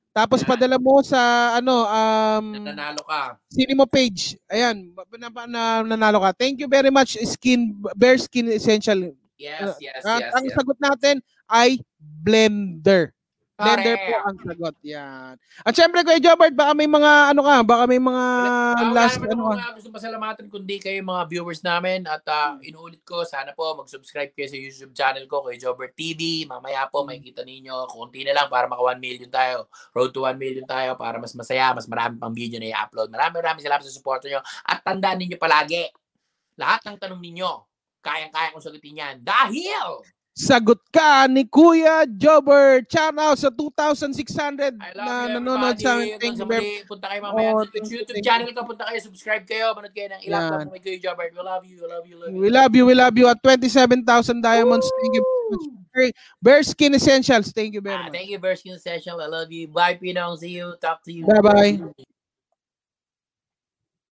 Tapos Yan. padala mo sa, ano, um, Nanalo ka. Cinema page. Ayan, na, na, na- nanalo ka. Thank you very much, Skin, Bear Skin Essential. Yes, yes, At yes. ang yes. sagot natin ay blender. Blender po ang sagot. Yan. At syempre, Kuya Jobert, baka may mga, ano ka, baka may mga Ah, last, wala ano ka. nga gusto pasalamatan kundi kayo mga viewers namin at ah, inuulit ko sana po mag-subscribe kayo sa YouTube channel ko kay Jobert TV. Mamaya po makikita ninyo konti na lang para maka 1 million tayo. Road to 1 million tayo para mas masaya, mas marami pang video na i-upload. Maraming maraming salamat sa support nyo at tandaan ninyo palagi lahat ng tanong ninyo kayang-kaya kong sagutin yan dahil Sagot ka ni Kuya. Shout out sa 2,600 I love na you nanonood sa amin. Thank you very Punta kayo mamaya Oh, sa YouTube channel ko. Punta kayo, subscribe kayo. Manood kayo ng ilang mo kay Kuya Jobert. We love you, we love you, we love you. We love you, we love you. At 27,000 diamonds. Thank you very. Bear Skin Essentials. Thank you very Ah, much. thank you, Berskin Session. I love you. Bye, Pinong. See you. Talk to you. Bye-bye.